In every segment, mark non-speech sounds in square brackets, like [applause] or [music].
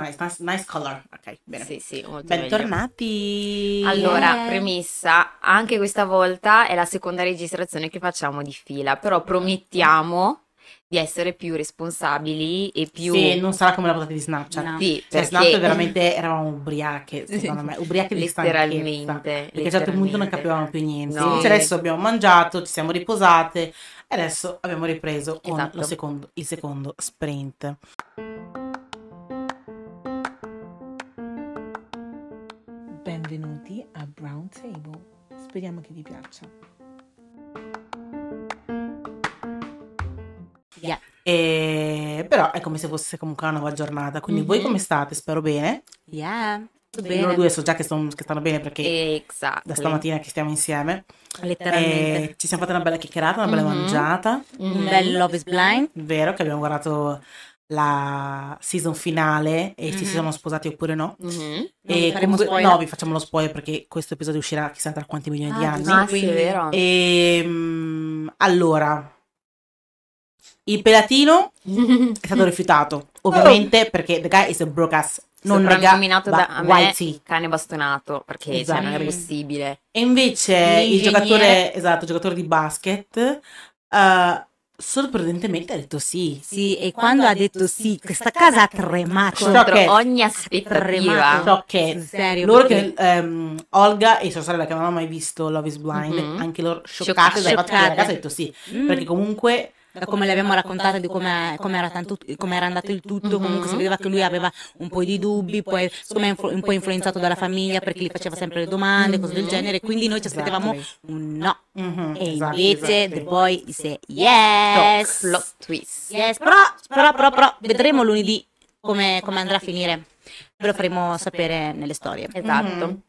nice, nice, nice color. Ok, bene. Sì, sì, molto meglio. Bentornati. Allora, Yeah. premessa, anche questa volta è la seconda registrazione che facciamo di fila, però promettiamo di essere più responsabili e più... Sì, non sarà come la puntata di Snapchat. No. Sì, Cioè, perché Snapchat veramente eravamo ubriache, [laughs] secondo me, ubriache di stanchezza. letteralmente, Perché a un certo punto non letteralmente. capivamo più niente. No. Invece adesso abbiamo mangiato, ci siamo riposate e adesso abbiamo ripreso con Esatto. lo secondo- il secondo sprint. Benvenuti a Brown Table. Speriamo che vi piaccia. Yeah. E- Però è come se fosse comunque una nuova giornata. Quindi voi Mhm. come state? Spero bene. Yeah, tutto Loro bene. due so già che, son- che stanno bene perché Esatto. da stamattina che stiamo insieme. Letteralmente. E ci siamo fatte una bella chiacchierata, una bella Mhm. mangiata. Un bel Love is Blind. Vero che abbiamo guardato la season finale e se si Mhm. sono sposati oppure no. Mhm. Non e comunque no, vi facciamo lo spoiler perché questo episodio uscirà chissà tra quanti milioni di Ah, anni. sì. Ah, sì, è vero. E mm, allora il pelatino è stato [laughs] rifiutato, ovviamente perché the guy is a broke ass non Soprannominato da a me whitey. cane bastonato, perché cioè, Esatto. non è Mm. possibile. E invece il L'ingegnere- giocatore, esatto, il giocatore di basket, eh, sorprendentemente ha detto sì. Sì, e quando ha detto sì, questa casa ha tremato. Contro che- ogni aspettativa. Tremato. Ciò che Serio, loro che ehm, Olga e sua sorella che non hanno mai visto Love is Blind, Mhm. anche loro scioccate dal fatto che la Scioccate. ragazza ha detto sì, Mm. perché comunque da come le abbiamo raccontate di come era, tanto, come era andato il tutto, comunque si vedeva che lui aveva un po' di dubbi, poi me influ- un po' influenzato dalla famiglia perché gli faceva sempre le domande, cose del genere, quindi noi ci aspettavamo Exactly. un no. Mhm, E esatto, invece esatto. the boy dice yes. Plot twist. Yes, però, però, però, però vedremo lunedì come, come andrà a finire. Ve lo faremo sapere nelle storie. Esatto. Mhm.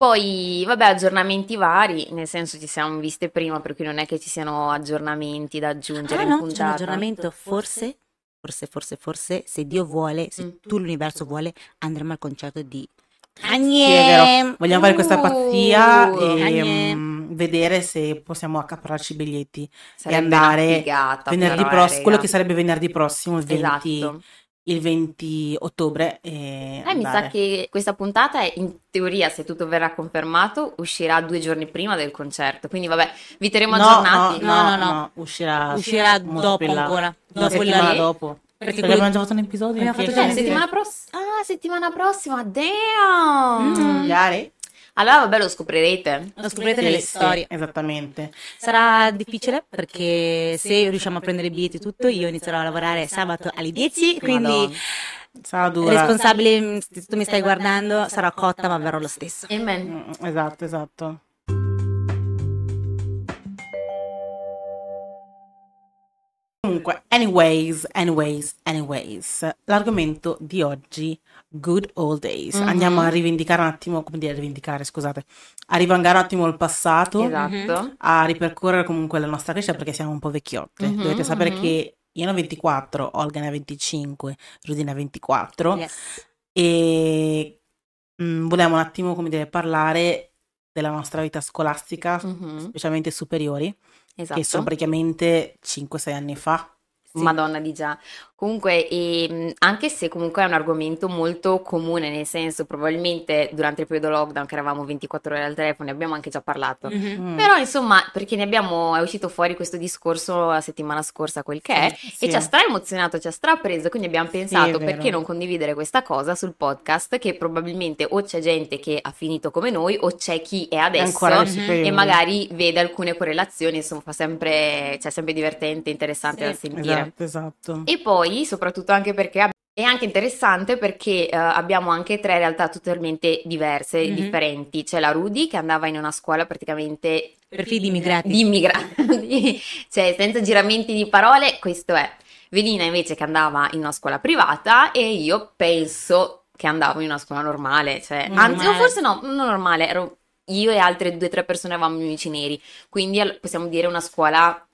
Poi, vabbè, aggiornamenti vari, nel senso ci siamo viste prima, per cui non è che ci siano aggiornamenti da aggiungere Ah no, c'è un puntata. aggiornamento, forse, forse, forse, forse, se Dio vuole, se Mm. tu l'universo vuole, andremo al concerto di Sì, è vero. Vogliamo fare questa Uh, pazzia e Kanye. mm, vedere se possiamo accaparrarci i biglietti Sarebbe e andare figata, venerdì eh, prossimo, quello che sarebbe venerdì prossimo, il 20, Esatto. Il 20 ottobre. E Eh, mi sa che questa puntata è, in teoria, se tutto verrà confermato, uscirà due giorni prima del concerto. Quindi, vabbè, vi terremo No, aggiornati. No, No, no, no, no. uscirà, Uscirà dopo là. ancora, dopo settimana dopo. Perché Perché quello- abbiamo già fatto un episodio. Abbiamo fatto già Sì, settimana prossima. Ah, settimana prossima, damn! Mm. Chiari? Allora, vabbè, lo scoprirete. Lo scoprirete nelle sì, storie. esattamente. Sarà difficile perché se riusciamo a prendere i biglietti e tutto, io inizierò a lavorare sabato alle 10, quindi Madonna. Sarà dura. responsabile, se tu mi stai guardando, sarò cotta ma verrò lo stesso. Amen. Mm, Esatto, esatto. Comunque, anyways, anyways, anyways, l'argomento di oggi, good old days. Mhm. Andiamo a rivendicare un attimo, come dire, rivendicare, scusate, a rivangare un attimo il passato, Esatto. a ripercorrere comunque la nostra crescita perché siamo un po' vecchiotte. Mhm, Dovete sapere mhm. che io ne ho 24, Olga ne ha 25, Rudy ne ha 24 Yes. e mm, volevamo un attimo, come dire, parlare della nostra vita scolastica, Mhm. specialmente superiori, Esatto. che sono praticamente 5-6 anni fa. Madonna di già. Comunque, ehm, anche se comunque è un argomento molto comune, nel senso, probabilmente durante il periodo lockdown, che eravamo 24 ore al telefono, ne abbiamo anche già parlato. Mhm. Mm. Però, insomma, perché ne abbiamo, è uscito fuori questo discorso la settimana scorsa, quel che è, Sì. e ci ha stra emozionato, ci ha stra preso, quindi abbiamo pensato è vero. perché non condividere questa cosa sul podcast, che probabilmente o c'è gente che ha finito come noi, o c'è chi è adesso Mhm. superiori. e magari vede alcune correlazioni, insomma, fa sempre, cioè, sempre divertente, interessante Sì. da sentire. Esatto, esatto. E poi, soprattutto anche perché ab- è anche interessante perché eh, abbiamo anche tre realtà totalmente diverse, Mhm. differenti. C'è la Rudy che andava in una scuola praticamente Per figli di immigrati. di immigrati, [laughs] cioè senza giramenti di parole, questo è. Velina invece che andava in una scuola privata e io penso che andavo in una scuola normale, cioè, anzi, o Normale. forse no, non normale, ero io e altre due o tre persone avevamo gli unici neri, quindi possiamo dire una scuola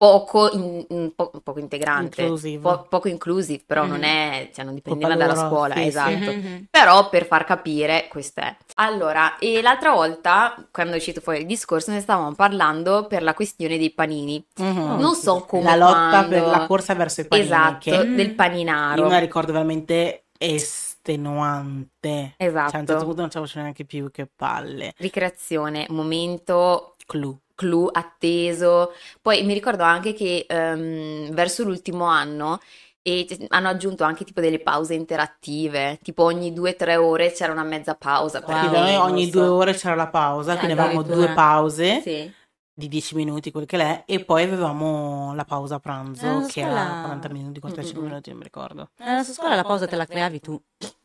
poco, in- in- po- poco integrante, Inclusive. po- poco inclusive, però non Mhm. è, cioè non dipendeva dalla scuola, sì, sì. esatto. Mhm. Però per far capire, questo è. Allora, e l'altra volta, quando è uscito fuori il discorso, ne stavamo parlando per la questione dei panini. Mhm. Non so come La lotta quando- per la corsa verso i panini. Esatto, che del paninaro. io me la ricordo veramente estenuante. Esatto. Cioè, a un certo punto non ce la faccio neanche più, che palle. Ricreazione, momento Clou. Clou atteso. Poi mi ricordo anche che ehm, verso l'ultimo anno e hanno aggiunto anche tipo delle pause interattive, tipo ogni due o tre ore c'era una mezza pausa. Wow. Perché perché da noi ogni so. due ore c'era la pausa, Cioè, quindi avevamo due pause Sì. di 10 minuti, quel che l'è, e poi avevamo la pausa pranzo, Eh, che scuola- era 40 minuti, 45 Mm-mm. minuti, non mi ricordo. Nella nostra scuola la pausa te la creavi tu.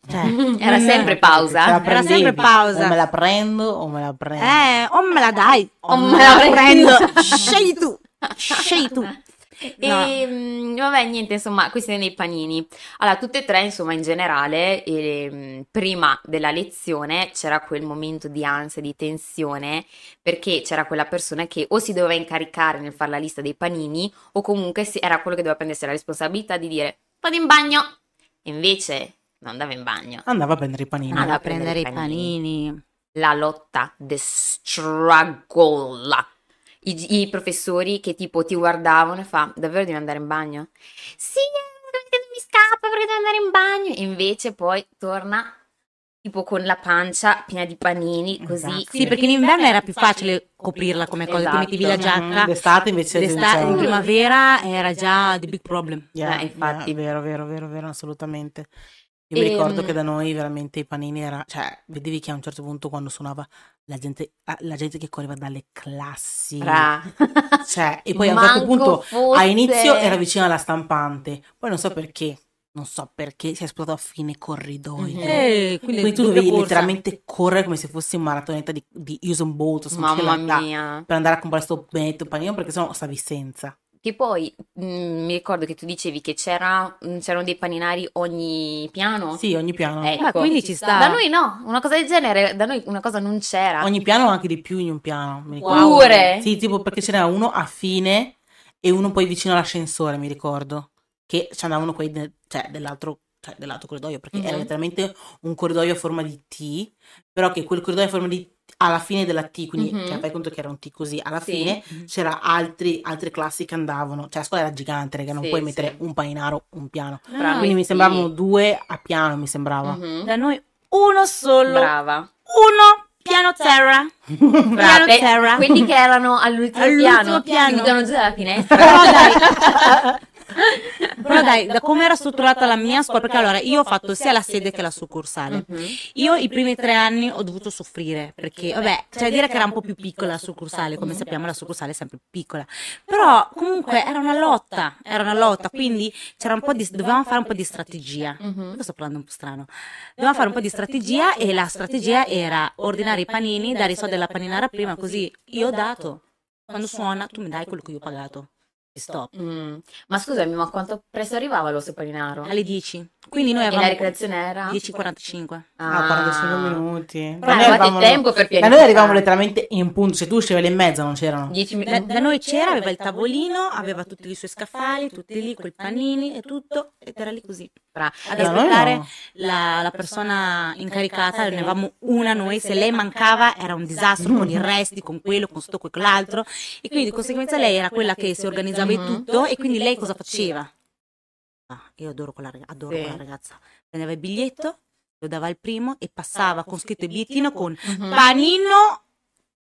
Cioè, [laughs] Era sempre pausa. Era sempre pausa. O me la prendo o me la prendo. Eh, o me la dai, O me la prendo. [laughs] Scegli tu. Scegli tu. No. E mm, vabbè, niente, insomma, questione dei panini. Allora, tutte e tre, insomma, in generale, ehm, prima della lezione c'era quel momento di ansia, di tensione, perché c'era quella persona che o si doveva incaricare nel fare la lista dei panini, o comunque si- era quello che doveva prendersi la responsabilità di dire vado in bagno. E invece non andava in bagno. Andava a prendere i panini. Andava a prendere prendere i i panini. La lotta, the struggle. I, i professori che tipo ti guardavano e fa, davvero devi andare in bagno? Sì, perché mi scappa perché devo andare in bagno. E invece poi torna tipo con la pancia piena di panini, così. Esatto. Sì, perché in inverno era più facile coprirla come cosa, ti Esatto. mettevi la giacca. D'estate invece D'estate, in primavera era già the big problem. Yeah, Eh, infatti. yeah, vero, vero, vero, vero, assolutamente. Io mi Ehm, ricordo che da noi veramente i panini era, cioè, vedevi che a un certo punto quando suonava la gente, ah, la gente che correva dalle classi, Ra. [laughs] cioè, e poi a un certo Manco punto fosse- a inizio era vicino alla stampante, poi non so perché, non so perché si è esplodato a fine corridoio. Eh, quindi, Quindi tu doppia dovevi corsa. letteralmente correre come se fossi un maratoneta di, di Usain Bolt o Mamma mia. per andare a comprare sto benedetto panino perché sennò stavi senza. Che poi mh, mi ricordo che tu dicevi che c'era, mh, c'erano dei paninari ogni piano. Sì, ogni piano. Ecco. Ma quindi ci sta. Da noi no, una cosa del genere, da noi una cosa non c'era. Ogni piano o anche di più in un piano. Mi ricordo. Pure? Sì, tipo perché ce n'era uno a fine e uno poi vicino all'ascensore, mi ricordo. Che ci andavano quelli de- cioè, dell'altro, cioè, dell'altro corridoio, perché era Mhm. letteralmente un corridoio a forma di T, però che quel corridoio a forma di alla fine della T, quindi Mhm. cioè, fai conto che era un T così, alla Sì. fine c'era altri, altre classi che andavano, cioè la scuola era gigante, raga, non Sì, puoi sì. mettere un paninaro, un piano. Ah, Quindi mi sembravano due a piano, mi sembrava. Mhm. Da noi uno solo. Brava. Uno piano terra. Piano E terra. quelli che erano all'ultimo, All'ultimo piano, piano. buttano giù dalla finestra. [laughs] [laughs] [laughs] Però dai, da come era strutturata la mia scuola, perché allora io ho fatto sia la sede che la succursale. Mhm. Io i primi tre anni ho dovuto soffrire perché, vabbè, c'è da dire che era un po' più piccola la succursale, come sappiamo la succursale è sempre più piccola, però comunque era una lotta, era una lotta, quindi c'era un po' di, dovevamo fare un po' di strategia. Mhm. Io sto parlando un po' strano. Dovevamo fare un po' di strategia e la strategia era ordinare i panini, dare i soldi alla paninara prima, così io ho dato. Quando suona, tu mi dai quello che io ho pagato. E stop. Mm. Ma scusami, ma quanto presto arrivava l'osso paninaro? Alle 10. Quindi noi E la avevamo ricreazione era? 10.45. Ah, 45 minuti. Però avevate arrivavamo- tempo per Da noi pianificare. arrivavamo letteralmente in punto, se tu uscivi alle mezza non c'erano. 10 Da, minuti. da noi c'era, aveva il tavolino, aveva tutti i suoi scaffali, tutti lì, quei panini e tutto, ed era lì così. Bra- Ad Da noi aspettare no. la, la persona incaricata, ne avevamo una noi, se lei mancava era un disastro con i resti, con quello, con sto, con quell'altro, e quindi di conseguenza lei era quella che si organizzava in Mhm. tutto, e quindi lei cosa faceva? Ah, io adoro quella, raga- adoro Sì. quella ragazza. Prendeva il biglietto, lo dava al primo e passava con scritto il bigliettino con Mhm. panino,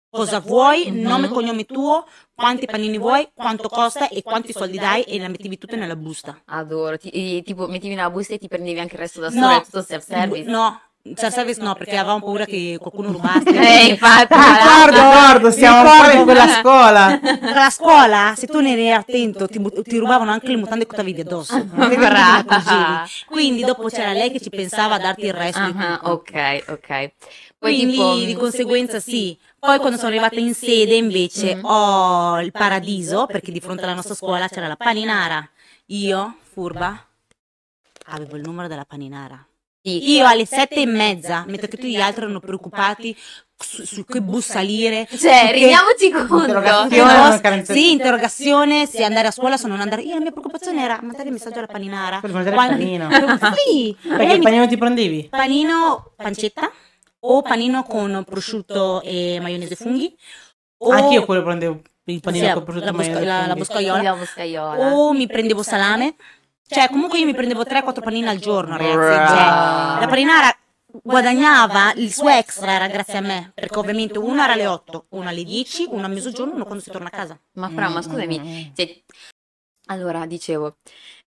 cosa vuoi, Mhm. nome e cognome tuo, quanti panini vuoi, quanto costa e quanti soldi dai e la mettevi tutte nella busta. Adoro, ti- e tipo mettevi nella busta e ti prendevi anche il resto da No. sola, tutto self-service. No, self-service no, perché avevamo paura che qualcuno rubasse. Eh, infatti. Ricordo, ricordo, siamo ancora in quella scuola. [laughs] Alla scuola, se tu ne eri attento, ti, ti rubavano anche le mutande che tu avevi addosso. Non accorgevi. [laughs] Quindi dopo c'era lei che ci pensava a darti il resto Ah, tutto. ok, ok. Poi Quindi tipo... di conseguenza sì. Poi quando sono arrivata in sede invece Mhm. ho il paradiso, perché di fronte alla nostra scuola c'era la paninara. Io, furba, avevo il numero della paninara. Sì. Io alle sette e mezza, mentre che tutti gli altri erano preoccupati su, su che bus salire. Cioè, rendiamoci conto. Interrogazione. Sì, interrogazione, se andare a scuola, se non andare. Io la mia preoccupazione era mandare il messaggio alla paninara. Per mangiare il Quando- panino. [laughs] Sì, Perché lei il panino ti prendevi? panino pancetta o panino con prosciutto e maionese funghi. O, Anch'io quello prendevo il panino Sì, con prosciutto e maionese la- la. La boscaiola. o mi prendevo salame Cioè, comunque io mi prendevo 3-4 panini al giorno, ragazzi. Bruh. Cioè, la paninara guadagnava il suo extra era grazie a me, perché ovviamente uno era alle 8, uno alle 10, uno a mezzogiorno, uno quando si torna a casa. Ma fra, ma Mm, scusami, cioè, allora dicevo,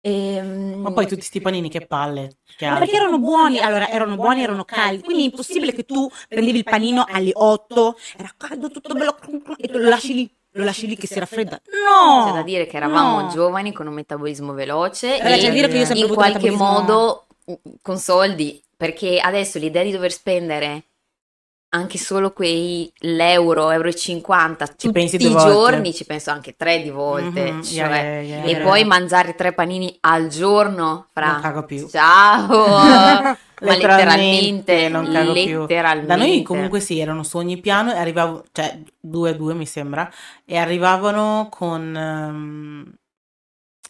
ehm, Ma poi tutti sti panini, che palle. Che Ma perché erano buoni, allora erano buoni, erano caldi, quindi è impossibile che tu prendevi il panino alle 8, era caldo, tutto bello, e tu lo lasci lì, lo lasci lì che si raffredda. No! c'è da dire che eravamo No. giovani con un metabolismo veloce Allora, e c'è da dire che io in avuto qualche metabolismo- modo mm, con soldi, perché adesso l'idea di dover spendere anche solo quei l'euro, euro e 50 Ci pensi tutti i due volte. giorni, ci penso anche tre di volte, Mhm, cioè, yeah, yeah, yeah, e yeah. poi mangiare tre panini al giorno, fra Non cago più. ciao, [laughs] ma letteralmente, non cago più. letteralmente. Da noi comunque sì, erano su ogni piano e arrivavo, cioè due a due mi sembra, e arrivavano con ehm,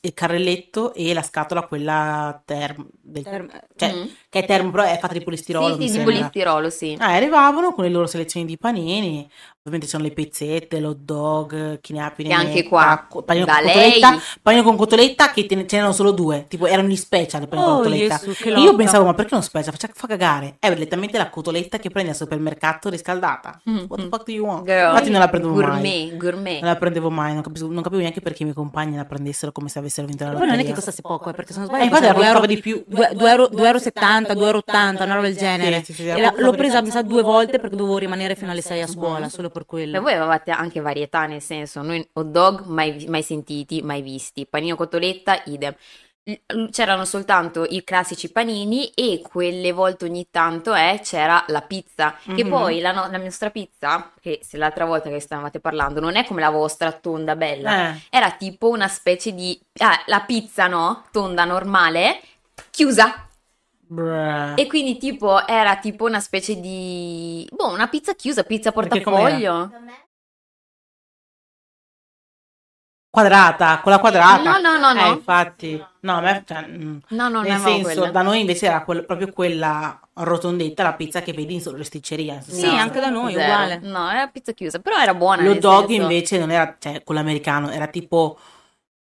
il carrelletto e la scatola quella termo, del- cioè, Mm. che è termo però è fatta di polistirolo sì, sì, di polistirolo, sì. Ah, arrivavano con le loro selezioni di panini, ovviamente c'erano le pizzette, l'hot dog, chi ne ha più ne E anche qua, panino da con lei- cotoletta, panino con cotoletta che te ne- ce n'erano solo due, tipo erano gli special panino con Oh, cotoletta. Gesù, io pensavo, ma perché non special? Faccia, fa cagare. È direttamente la cotoletta che prendi al supermercato riscaldata. Mm, What the mm. fuck do you want? Girl, Infatti non la prendevo mai. gourmet, gourmet. Non la prendevo mai, non capivo, non capivo neanche perché i miei compagni la prendessero come se avessero vinto la Poi non è che lotteria. costasse poco, eh, perché se non Eh, infatti era 2 costava euro, di più. 2 euro, 2,70 euro, 2,80 euro, una roba del genere. Sì, sì, sì, E la- l'ho presa, mi sa, due volte perché dovevo rimanere fino alle 6 a scuola, solo per Ma quello. voi avevate anche varietà, nel senso, noi hot dog mai, mai sentiti, mai visti, panino cotoletta, idem. C'erano soltanto i classici panini e quelle volte ogni tanto eh, c'era la pizza. Che Mhm. poi la, no- la nostra pizza, che se l'altra volta che stavate parlando, non è come la vostra tonda bella, Eh, era tipo una specie di... Ah, la pizza, no? Tonda normale, chiusa. Bruh. E quindi tipo era tipo una specie di... Boh, una pizza chiusa, pizza portafoglio. Quadrata, quella quadrata. No, no, no, Eh, no. infatti. No, a me, cioè, mm. No, no, Nel senso, quella. da noi invece era quel- proprio quella rotondetta, la pizza che vedi in rosticceria. Sì, anche da noi, zero. uguale. No, era pizza chiusa, però era buona. Lo dog senso- invece non era, cioè, quello americano, era tipo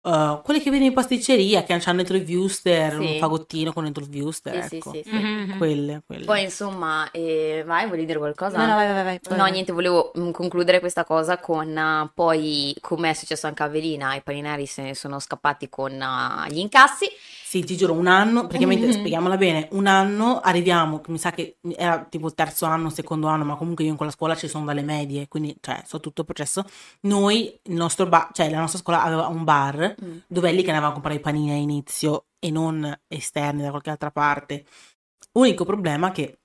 uh, quelli che vedi in pasticceria, che hanno dentro il wuster, Sì. un fagottino con dentro il wuster, Sì, sì, ecco. sì, sì. Mhm. Quelle, quelle. Poi insomma, eh, vai, volevi dire qualcosa? No, no, vai, vai, vai. vai. No, niente, volevo mm, concludere questa cosa con eh, poi come è successo anche a Avelina, i paninari se ne sono scappati con eh, gli incassi. Sì, ti giuro, un anno, praticamente, Mhm. spieghiamola bene, un anno arriviamo, mi sa che era tipo il terzo anno, secondo anno, ma comunque io in quella scuola ci sono dalle medie, quindi, cioè, so tutto il processo. Noi, il nostro bar, cioè, la nostra scuola aveva un bar, Mm. dove è lì che andavamo a comprare i panini a inizio e non esterni da qualche altra parte. Unico problema che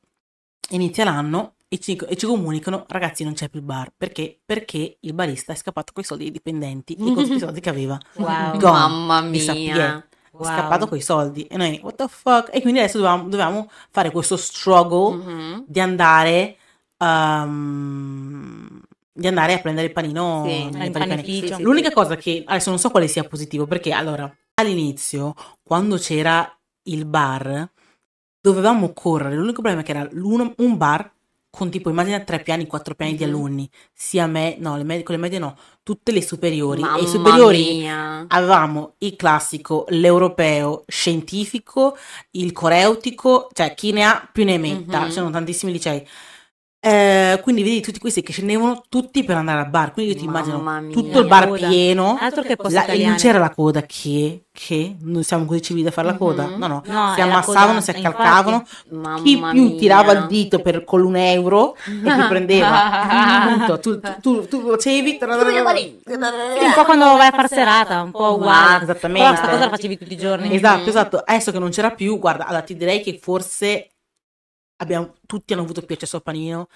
inizia l'anno e ci, e ci comunicano, ragazzi, non c'è più il bar. Perché? Perché il barista è scappato con i soldi dei dipendenti e con i [laughs] soldi che aveva. Wow. Gone. Mamma mia. Wow. scappato con i soldi. E noi, what the fuck? E quindi adesso dovevamo, dovevamo fare questo struggle Mhm. di andare... ehm, di andare a prendere il panino Sì, panini. panificio. Sì, L'unica sì. cosa che adesso non so quale sia positivo, perché allora all'inizio, quando c'era il bar, dovevamo correre. L'unico problema è che era l'uno- un bar con tipo, immagina tre piani, quattro piani di Mhm. alunni, sia me, no, le medie, con le medie no, tutte le superiori. Mamma e i superiori mia. avevamo il classico, l'europeo scientifico, il coreutico, cioè chi ne ha più ne metta, Mhm. ci sono tantissimi licei. Eh, quindi vedi tutti questi che scendevano tutti per andare al bar, quindi io ti immagino mia. tutto il bar Coda. pieno, Altro che la- e non c'era la coda che, che noi siamo così civili da fare la coda, Mhm. no no, No, si ammassavano, coda, si infatti. accalcavano, Mamma chi più mia. tirava il dito per, con un euro e ti [laughs] prendeva, Punto. tu, tu, tu, tu facevi, un po' quando vai a far serata, un po' uguale. Ah, esattamente. Però sta cosa la facevi tutti i giorni. Esatto, Mhm. esatto. Adesso che non c'era più, guarda, allora ti direi che forse abbiamo, tutti hanno avuto più accesso al panino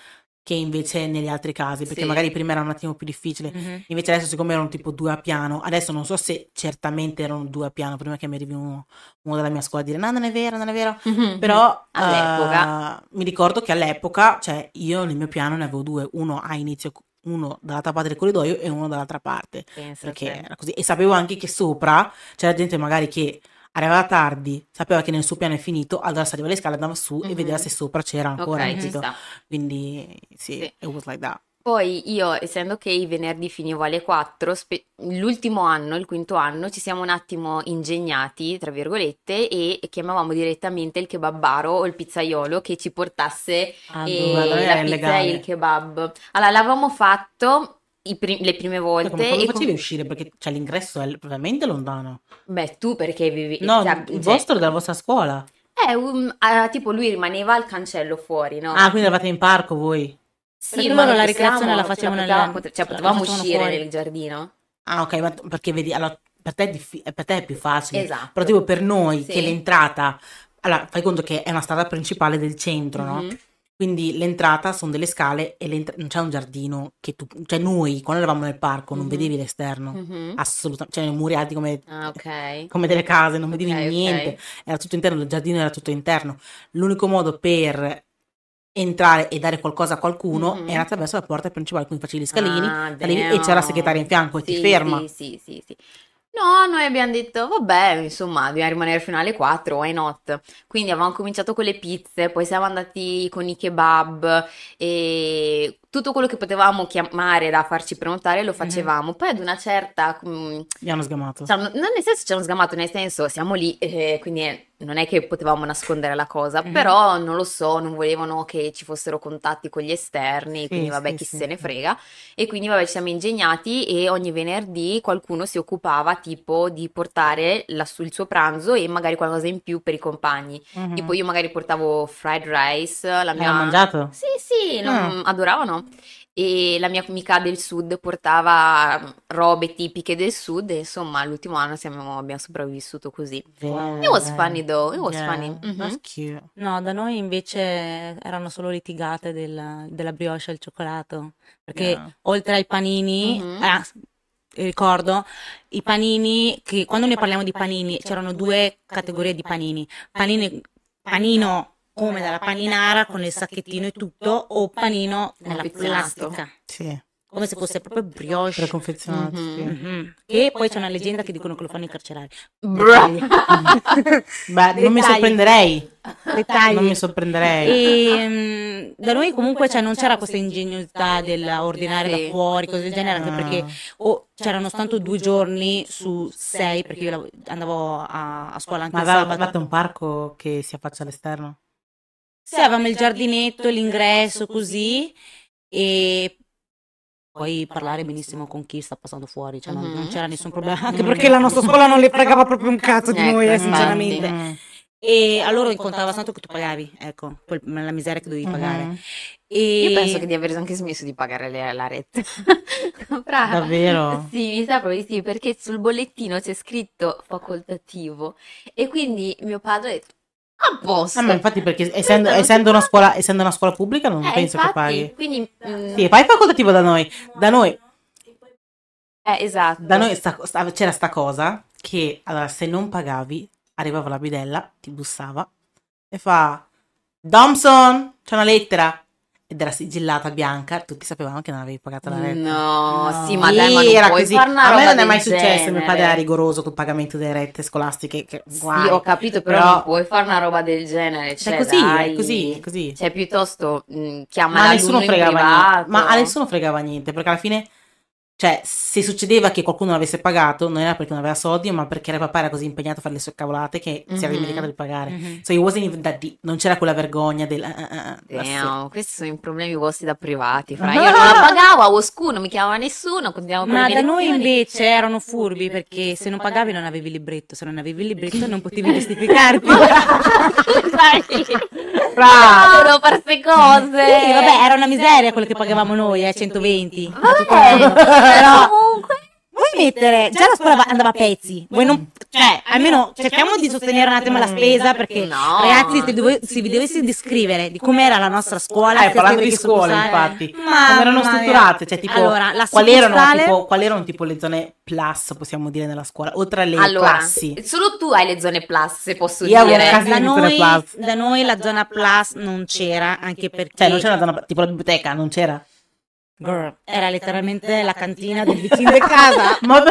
che invece negli altri casi, perché Sì. magari prima era un attimo più difficile. Mhm. Invece adesso siccome erano tipo due a piano, adesso non so se certamente erano due a piano, prima che mi arrivi uno, uno della mia scuola a dire no, non è vero, non è vero. Mhm. Però all'epoca. eh, mi ricordo che all'epoca, cioè io nel mio piano ne avevo due, uno a inizio, uno dall'altra parte del corridoio e uno dall'altra parte Pensa perché era così. E sapevo anche che sopra c'era gente magari che arrivava tardi, sapeva che nel suo piano è finito, allora saliva le scale, andava su e Mhm. vedeva se sopra c'era ancora, Ok, ci capito? Quindi sì, Sì. it was like that. Poi io, essendo che i venerdì finivo alle 4, spe- l'ultimo anno, il quinto anno, ci siamo un attimo ingegnati, tra virgolette, e chiamavamo direttamente il kebabbaro o il pizzaiolo che ci portasse Ah, è la pizza e il kebab. Allora, l'avevamo fatto i pri- le prime Cioè, volte come, come e facevi com- a uscire? Perché cioè, l'ingresso è veramente lontano. Beh, tu perché vivi... No, cioè, il cioè, vostro è della vostra scuola. eh, un- ah, tipo lui rimaneva al cancello fuori, no? Ah, quindi eravate in parco voi. Sì, ma la ricreazione la facevano cioè, potevamo, nella- pote- cioè, potevamo uscire fuori. nel giardino. Ah, ok, ma perché vedi, allora, per te, è diffi- per te è più facile. Esatto. Però tipo per noi, Sì. che l'entrata... Allora, fai conto che è una strada principale del centro, no? Quindi l'entrata sono delle scale e non c'è un giardino che tu... Cioè noi, quando eravamo nel parco, non Mhm. vedevi l'esterno. Mhm. Assolutamente. Cioè, muri alti come... Ah, ok. come delle case, non vedevi Ok, ok. niente, era tutto interno, il giardino era tutto interno. L'unico modo per entrare e dare qualcosa a qualcuno Mhm. era attraverso la porta principale, quindi facevi gli scalini, Ah, e c'era la segretaria in fianco e ti Sì, ferma. Sì, sì, sì, sì. No, noi abbiamo detto, vabbè, insomma, dobbiamo rimanere fino alle 4, why not? Quindi avevamo cominciato con le pizze, poi siamo andati con i kebab e tutto quello che potevamo chiamare da farci prenotare lo facevamo. Poi ad una certa, mm, Mi hanno sgamato. Cioè, non nel senso ci hanno sgamato, nel senso siamo lì, eh, quindi non è che potevamo nascondere la cosa, Mhm. però non lo so, non volevano che ci fossero contatti con gli esterni, Sì, quindi vabbè sì, chi sì, se ne frega. E quindi vabbè ci siamo ingegnati e ogni venerdì qualcuno si occupava tipo di portare la- il suo pranzo e magari qualcosa in più per i compagni. Mhm. Tipo io magari portavo fried rice, la mia... mangiato? Sì, sì, non- adoravano. E la mia amica del sud portava robe tipiche del sud e insomma l'ultimo anno siamo- abbiamo sopravvissuto così. It was funny though, it was Yeah, funny. Mhm. cute. No, da noi invece erano solo litigate della, della brioche al cioccolato, perché Yeah. oltre ai panini, Mhm. ah, ricordo, i panini, che quando ne parliamo di panini, c'erano due categorie di panini, panini, panino come dalla paninara con il sacchettino e tutto, o panino nella Confezionato. plastica, Sì, come se fosse proprio brioche. preconfezionato, sì. Mhm. E poi c'è una leggenda che dicono che lo fanno i carcerari. [laughs] Beh, non mi Dettagli. sorprenderei. Dettagli. Non mi sorprenderei. E mm, da noi comunque cioè, non c'era questa ingegnosità dell'ordinare Sì. da fuori, cose del genere, anche Ah. perché o c'erano soltanto due giorni su sei, perché io lav- andavo a, a scuola anche Ma il aveva- sabato. avete un parco che si affaccia all'esterno? Sì, avevamo il giardinetto, l'ingresso, così, e puoi parlare benissimo con chi sta passando fuori, cioè non, Mhm. non c'era nessun problema, anche Mhm. perché la nostra scuola non le fregava proprio un cazzo di Ecco, noi, eh, infatti. sinceramente. Mm. E a loro contava tanto che tu pagavi, ecco, quel- la miseria che dovevi pagare. Mhm. E... Io penso che di aver anche smesso di pagare le- la retta. [laughs] Brava. Davvero? Sì, mi sa proprio di sì, perché sul bollettino c'è scritto facoltativo e quindi mio padre ha detto a posto. Ah, ma infatti perché essendo, essendo una scuola, essendo una scuola pubblica non Eh, penso che infatti, paghi. Quindi, mm, Sì, fai facoltativo da noi. Da noi, eh, esatto. da noi sta- sta- c'era sta cosa che allora, se non pagavi, arrivava la bidella, ti bussava e fa Thompson, c'è una lettera. Ed era sigillata bianca, tutti sapevano che non avevi pagato la retta. No, No. sì, ma ma Sì, non era così. A me non è mai successo, mio padre era genere. rigoroso col pagamento delle rette scolastiche. Che, Sì, ho capito, però, Però- non puoi fare una roba del genere. Cioè, Cioè, così, dai. è così, è così. Cioè, piuttosto mh, chiama ma nessuno fregava privato. niente. Ma a nessuno fregava niente, perché alla fine, cioè, se succedeva che qualcuno l'avesse pagato, non era perché non aveva soldi, ma perché il papà era così impegnato a fare le sue cavolate che si era dimenticato di pagare. Mhm. So it wasn't even that deep. Non c'era quella vergogna del... it. Damn, questi sono i problemi vostri da privati. Fra. Io non la [laughs] pagavo, a Oscu, non mi chiamava nessuno, continuavo con Ma da noi invece erano furbi perché se non pagavi non avevi il libretto, se non avevi il libretto non potevi [laughs] giustificarti. Dai, [laughs] Bravo! fare queste cose. Sì, vabbè, era una miseria quello che pagavamo noi, eh, 120. Vabbè, Però comunque. vuoi mettere, già la scuola va- andava a pezzi, voi non, cioè, almeno cerchiamo di sostenere un attimo la spesa perché No. ragazzi se, dove- se vi dovessi descrivere di com'era la nostra scuola, Eh, parlando di sottossale- infatti, Mamma come erano strutturate, cioè tipo, Allora, la quali, erano, tipo, quali erano tipo le zone plus, possiamo dire, nella scuola, oltre alle Allora, classi? solo tu hai le zone plus, se posso Io dire. da noi, plus. da noi la zona plus non c'era, anche perché Cioè, non c'era una zona, tipo la biblioteca, non c'era? Girl, era letteralmente la cantina del vicino di [laughs] casa. Ma,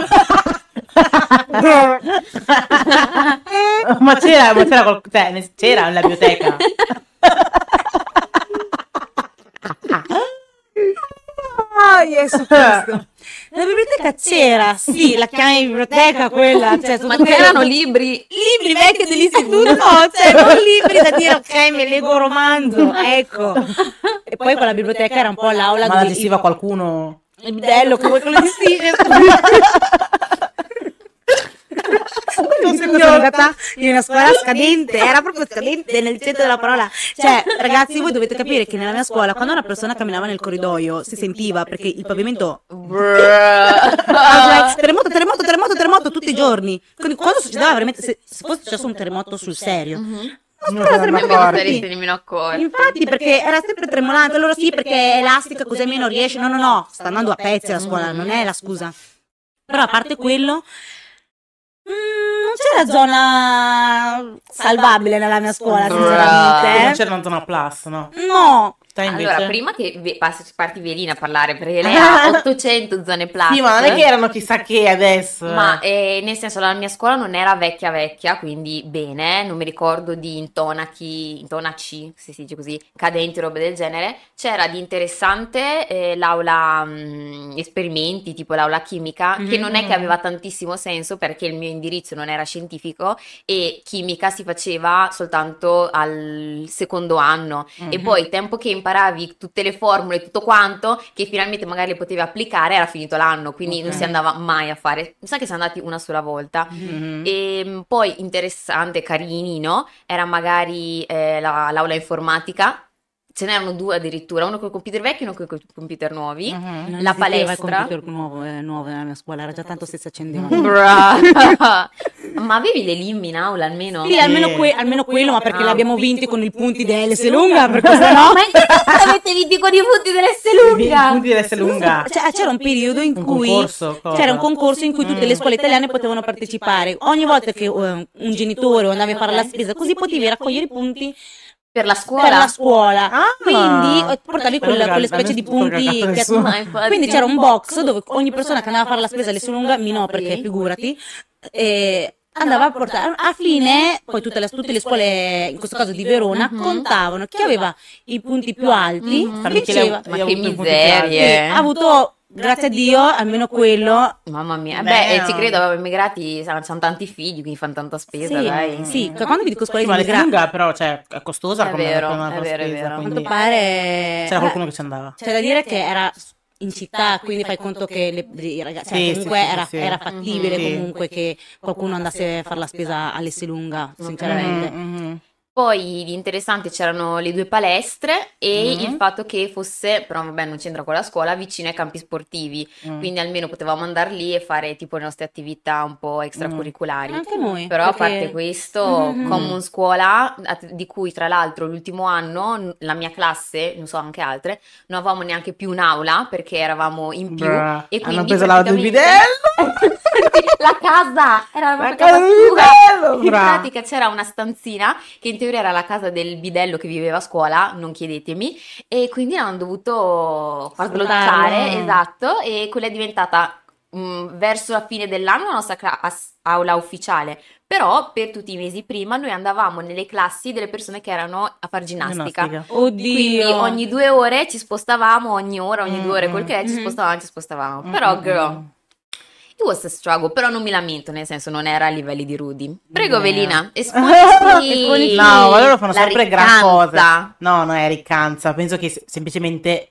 ma c'era, ma c'era, qual- cioè, c'era la biblioteca. [laughs] Gesù Cristo. La biblioteca c'era, sì, la chiami biblioteca quella, cioè, Ma tutte- c'erano libri. libri vecchi dell'istituto, no, cioè non libri da dire ok, [laughs] me leggo un romanzo, ecco. E poi quella biblioteca era un po' l'aula Ma la dove gestiva qualcuno? il bidello che vuoi che lo [laughs] sono andata in una scuola scadente, era proprio scadente nel centro della parola. Cioè, ragazzi, voi dovete capire che nella mia scuola, quando una persona camminava nel corridoio, si sentiva perché il pavimento Ah, [laughs] terremoto, terremoto, terremoto, terremoto tutti i giorni. Quindi quando succedeva veramente, se, se fosse successo un terremoto sul serio, Mhm. Non tutti. Se nemmeno accorti. Infatti, perché era sempre tremolante. Allora sì, perché è elastica, così almeno riesce. No, no, no, sta andando a pezzi la scuola, non è la scusa. Però a parte quello, non c'era zona salvabile nella mia scuola, Bruh. Non sinceramente. c'era una zona plus, no? No? Allora, prima che parti Velina a parlare, perché lei ha [laughs] 800 zone plus. Sì, ma non è che erano chissà che adesso. Ma eh. eh, nel senso la mia scuola non era vecchia vecchia, quindi bene, non mi ricordo di intonachi, intonaci, se si dice così, cadenti, robe del genere. C'era di interessante eh, l'aula mh, esperimenti, tipo l'aula chimica, che non è che aveva tantissimo senso perché il mio indirizzo non era scientifico e chimica si faceva soltanto al secondo anno e Mhm. poi tempo che imparavi tutte le formule tutto quanto che finalmente magari le potevi applicare era finito l'anno quindi non Ok. si andava mai a fare mi sa che siamo andati una sola volta Mhm. e mh, poi interessante carinino era magari eh, la- l'aula informatica ce n'erano due addirittura uno con i computer vecchi e uno con i computer nuovi non La palestra. il computer nuovo, eh, nuovo nella mia scuola, era già tanto se si accendeva. [laughs] [laughs] Ma avevi le lim in aula almeno? Sì, almeno, que- almeno quello, ma perché Ah. l'abbiamo vinti con i punti dell'S lunga, perché [laughs] sennò... avete vinti con i punti dell'S lunga Punti deve essere lunga. Cioè, c'era un periodo in Un cui concorso, cosa? c'era un concorso in cui tutte le Mm. scuole italiane potevano partecipare. Ogni volta che eh, un genitore o andavi a fare la spesa, così potevi raccogliere i punti per la scuola per la scuola. Ah. Quindi eh, portavi raga, quelle specie di punti. che- Quindi c'era un box dove ogni persona che andava a fare la spesa all'S lunga, mi no perché figurati, eh, andava a portare. A fine, poi tutte le, tutte le scuole, in questo caso di Verona, Mhm. contavano chi aveva i punti più alti, Mhm. Michele vinceva. Ma che miserie. Ha avuto, grazie a Dio, almeno quello. Mamma mia, Beh, beh, no. ci credo, avevamo immigrati, hanno tanti figli, quindi fanno tanta spesa, Sì, dai. sì, che quando vi dico scuola Sì, immigrati, lunga però, cioè, è costosa È come vero, come una è vero, è spesa, vero. a quindi quanto pare c'era qualcuno che ci andava. C'è da dire che era in città, quindi fai conto che le, i ragazzi, cioè, Sì, comunque sì, sì, era, sì. era fattibile Mhm. Sì. comunque che qualcuno andasse a fare la spesa all'S lunga, sinceramente. Mhm, mhm. Poi di interessante c'erano le due palestre e Mhm. il fatto che fosse, però vabbè non c'entra con la scuola, vicino ai campi sportivi, Mm. quindi almeno potevamo andare lì e fare tipo le nostre attività un po' extracurriculari. Anche noi. Però a perché- parte questo, Mhm. Common Scuola, di cui tra l'altro l'ultimo anno la mia classe, non so anche altre, non avevamo neanche più un'aula perché eravamo in più Bruh. e Hanno quindi preso l'aula [laughs] del praticamente- la casa era La proprio casa bidello, In bra. pratica c'era una stanzina che in teoria era la casa del bidello che viveva a scuola, non chiedetemi, e quindi hanno dovuto far slotare, esatto, e quella è diventata mh, verso la fine dell'anno la nostra cla- as- aula ufficiale. Però per tutti i mesi prima noi andavamo nelle classi delle persone che erano a far ginnastica. Ginnastica. Oddio. Quindi ogni due ore ci spostavamo, ogni ora, ogni due ore, quel che è, ci Mm. spostavamo, ci spostavamo. Mm, Però, mm, girl, mm. it was a struggle, però non mi lamento, nel senso non era a livelli di Rudy. Prego, Yeah. Velina, [laughs] Esponiti. No, loro fanno sempre gran cose. No, non è riccanza. Penso che se- semplicemente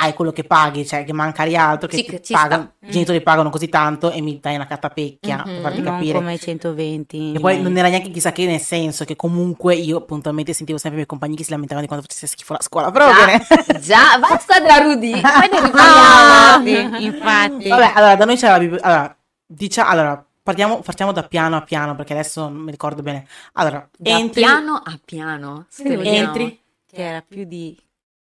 hai quello che paghi, cioè che manca altro, che Ci- ti ci pagano, i genitori pagano così tanto e mi dai una catapecchia Mhm. per farti non capire. come i 120. E poi non era neanche chissà che nel senso che comunque io puntualmente sentivo sempre i miei compagni che si lamentavano di quando facesse schifo la scuola, però bene. [laughs] Già, già, vai a squadra Rudy, poi ne [laughs] Ah, riparliamo. [laughs] infatti, infatti. Vabbè, allora da noi c'era la bibli- allora, diciamo, allora, partiamo, partiamo da piano a piano perché adesso non mi ricordo bene. Allora, Da entri, piano a piano. Speriamo. entri, Che era più di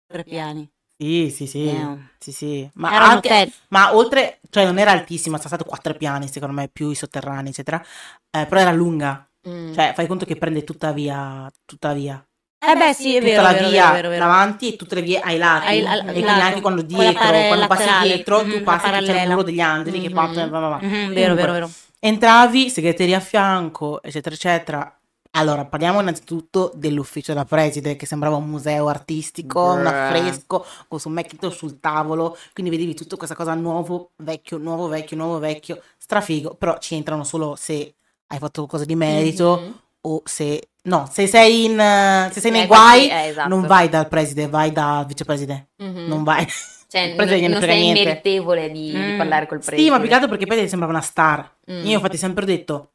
tre piani. Sì, sì, sì, Eh. sì, sì, ma Era un anche, hotel. ma oltre, cioè non era altissima, sono stato quattro piani secondo me, più i sotterranei, eccetera, eh, però era lunga, Mm. cioè fai conto che prende tutta via, tutta via, Eh beh, sì, è tutta vero, la vero, via vero, vero, vero. davanti e tutte le vie ai lati, Ai- al- e quindi lato, anche quando la dietro, pare quando passi dietro, mhm, tu la passi che c'è il muro degli angeli che Mhm. partono, va, va, va. Mhm, vero, vero, vero. Entravi, segreteria a fianco, eccetera, eccetera. Allora, parliamo innanzitutto dell'ufficio della preside, che sembrava un museo artistico, un Bruh. affresco, con su Macintosh sul tavolo, quindi vedevi tutta questa cosa nuovo, vecchio, nuovo, vecchio, nuovo, vecchio, strafigo, però ci entrano solo se hai fatto cose di merito Mhm. o se... No, se sei, in, se sei nei Eh, guai, eh, esatto. non vai dal preside, vai dal vicepresidente, Mhm. non vai... Cioè, non, non sei niente. meritevole di, di Mm. parlare col Sì, preside. ma più che altro perché poi sembrava una star. Mm. Io infatti ho sempre detto,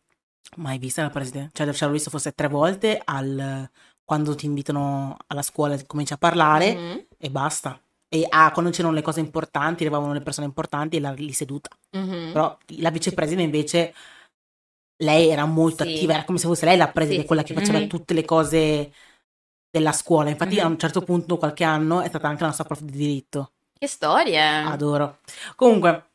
mai vista la preside? Cioè, ci avevo visto forse tre volte al, quando ti invitano alla scuola e cominci a parlare Mhm. e basta. E ah, quando c'erano le cose importanti, arrivavano le persone importanti e la lì seduta. Mhm. Però la vicepresidente invece, lei era molto Sì. attiva, era come se fosse lei la preside, Sì, quella sì, che faceva Mhm. tutte le cose della scuola. Infatti Mhm. a un certo punto, qualche anno, è stata anche la nostra prof di diritto. Che storie. Adoro. Comunque,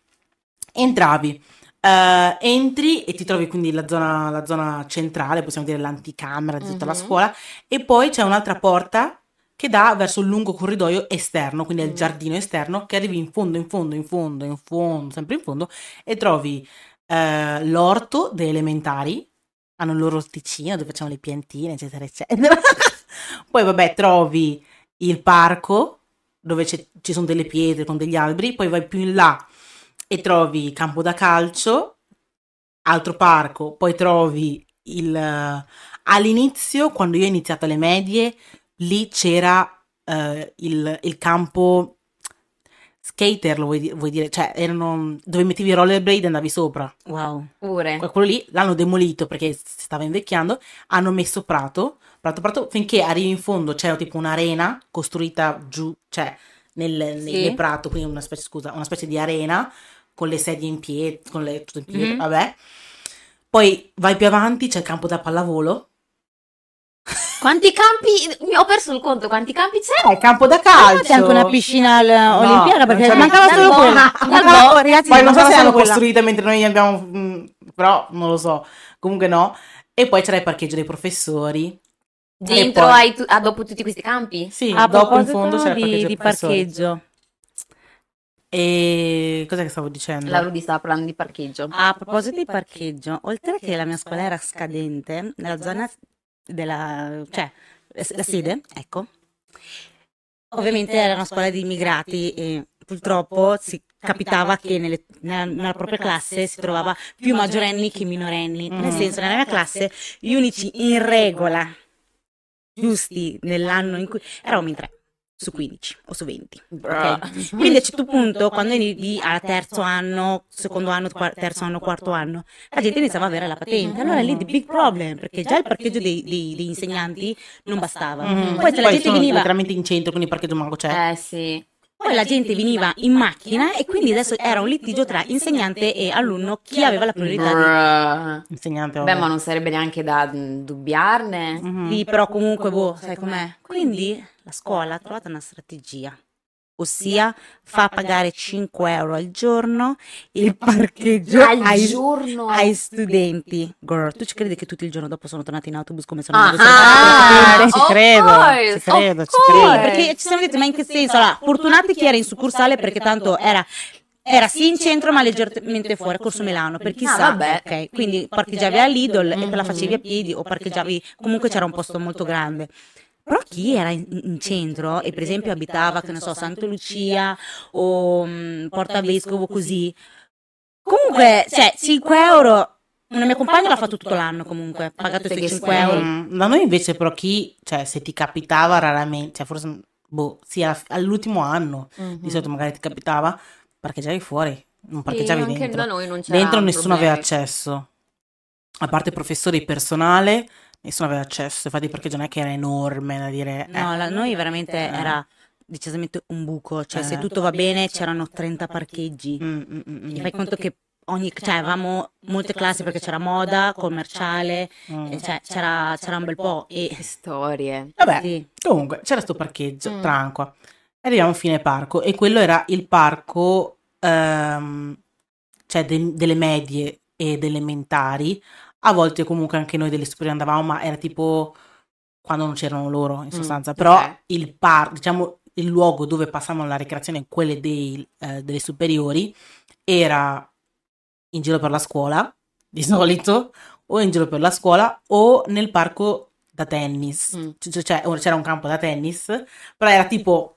entravi, eh, entri e ti trovi quindi la zona, la zona centrale, possiamo dire l'anticamera di tutta la Mhm. scuola, e poi c'è un'altra porta che dà verso il lungo corridoio esterno, quindi è il Mm. giardino esterno, che arrivi in fondo, in fondo, in fondo, in fondo, sempre in fondo, e trovi eh, l'orto delle elementari, hanno il loro orticino dove facciamo le piantine, eccetera, eccetera. [laughs] Poi, vabbè, trovi il parco dove ci sono delle pietre con degli alberi, poi vai più in là e trovi campo da calcio, altro parco, poi trovi il... eh, all'inizio, quando io ho iniziato le medie, lì c'era eh, il, il campo skater, lo vuoi, di- vuoi dire? Cioè, erano dove mettevi i rollerblade e andavi sopra. Wow. Pure. Quello lì l'hanno demolito perché si stava invecchiando, hanno messo prato, prato, prato, finché arrivi in fondo c'è tipo un'arena costruita giù, cioè nel, nel- Sì. nel prato, quindi una specie, scusa, una specie di arena con le sedie in piedi, con le tutto in piedi, Mhm. vabbè. Poi vai più avanti, c'è il campo da pallavolo. Quanti campi? Mi ho perso il conto. Quanti campi c'è? Eh, il campo da C'è calcio. anche una piscina all'Olimpiada perché non c'è mancava solo No, quella. no, Mancava- no. ragazzi, Poi non so se l'hanno costruita mentre noi abbiamo, mm, però non lo so. Comunque no. E poi c'era il parcheggio dei professori. Dentro poi- hai tu- ah, dopo tutti questi campi? Sì, A dopo in fondo c'era il di, parcheggio di professori. parcheggio. E cos'è che stavo dicendo? La Rudy stava parlando di parcheggio. A proposito di parcheggio, oltre che la mia scuola era scadente, nella zona della, cioè, la sede, ecco, ovviamente era una scuola di immigrati e purtroppo si capitava che nelle- nella, nella propria classe si trovava più maggiorenni che minorenni, nel Mhm. senso nella mia classe gli unici in regola giusti nell'anno in cui eravamo in tre su 15 o su 20. ok? [laughs] Quindi a un certo punto, quando inizi al terzo anno, secondo anno, terzo anno, quarto anno, la gente iniziava a avere la patente. Allora lì the big problem, perché già il parcheggio dei, dei- degli insegnanti non bastava. Mhm. Poi se la gente veniva, letteralmente in centro, quindi il parcheggio manco c'è. Eh sì. poi la gente veniva in macchina e quindi adesso era un litigio tra insegnante e alunno chi aveva la priorità di... Insegnante, Beh, vabbè. ma non sarebbe neanche da mm, dubbiarne. Mhm. Sì, però comunque, boh, sai com'è? Quindi la scuola ha trovato una strategia, ossia fa pagare 5 euro al giorno il parcheggio Al ai, giorno. ai studenti. Girl, tu ci credi che tutti il giorno dopo sono tornati in autobus come sono venuti ah, ci credo, course, ci credo, ci credo. Sì, perché ci siamo detti, ma in che senso? Allora, fortunati chi era in succursale perché tanto era... Era sì in centro ma leggermente fuori, Corso Milano, per chi Ah, sa, vabbè. ok? Quindi parcheggiavi all'Idol e te la Mhm. facevi a piedi o parcheggiavi, comunque c'era un posto molto grande. Però chi era in, in centro e per esempio abitava, che ne so, Santa Lucia o mm, Porta Vescovo così, comunque, cioè, 5 euro, una mia compagna l'ha fatto tutto l'anno comunque, pagato questi Che 5 euro. Mm, Da noi invece però chi, cioè se ti capitava raramente, cioè forse, boh, sì, all'ultimo anno Mhm. di solito magari ti capitava, parcheggiavi fuori, non parcheggiavi Sì, anche dentro. da noi non c'era Dentro nessuno aveva problemi. accesso, a parte professori e personale, nessuno aveva accesso, infatti il parcheggio non è che era enorme da dire... eh. No, la- noi veramente Eh. era decisamente un buco, cioè se Eh. tutto va bene c'erano 30 parcheggi. Mm, mm, mm, E fai conto che ogni, cioè avevamo molte classi perché c'era moda, commerciale, Mm. e cioè c'era, c'era un bel po'. E Che storie. Vabbè, sì. comunque c'era sto parcheggio, Mm. tranqua. Arriviamo a fine parco e quello era il parco, ehm, cioè de- delle medie e delle elementari. A volte comunque anche noi delle superiori andavamo, ma era tipo quando non c'erano loro in Mm, sostanza. Però ok. il parco, diciamo, il luogo dove passavano la ricreazione, quelle dei, eh, delle superiori, era in giro per la scuola, di [laughs] solito, o in giro per la scuola o nel parco da tennis. Mm. Cioè, c'era un campo da tennis, però era tipo,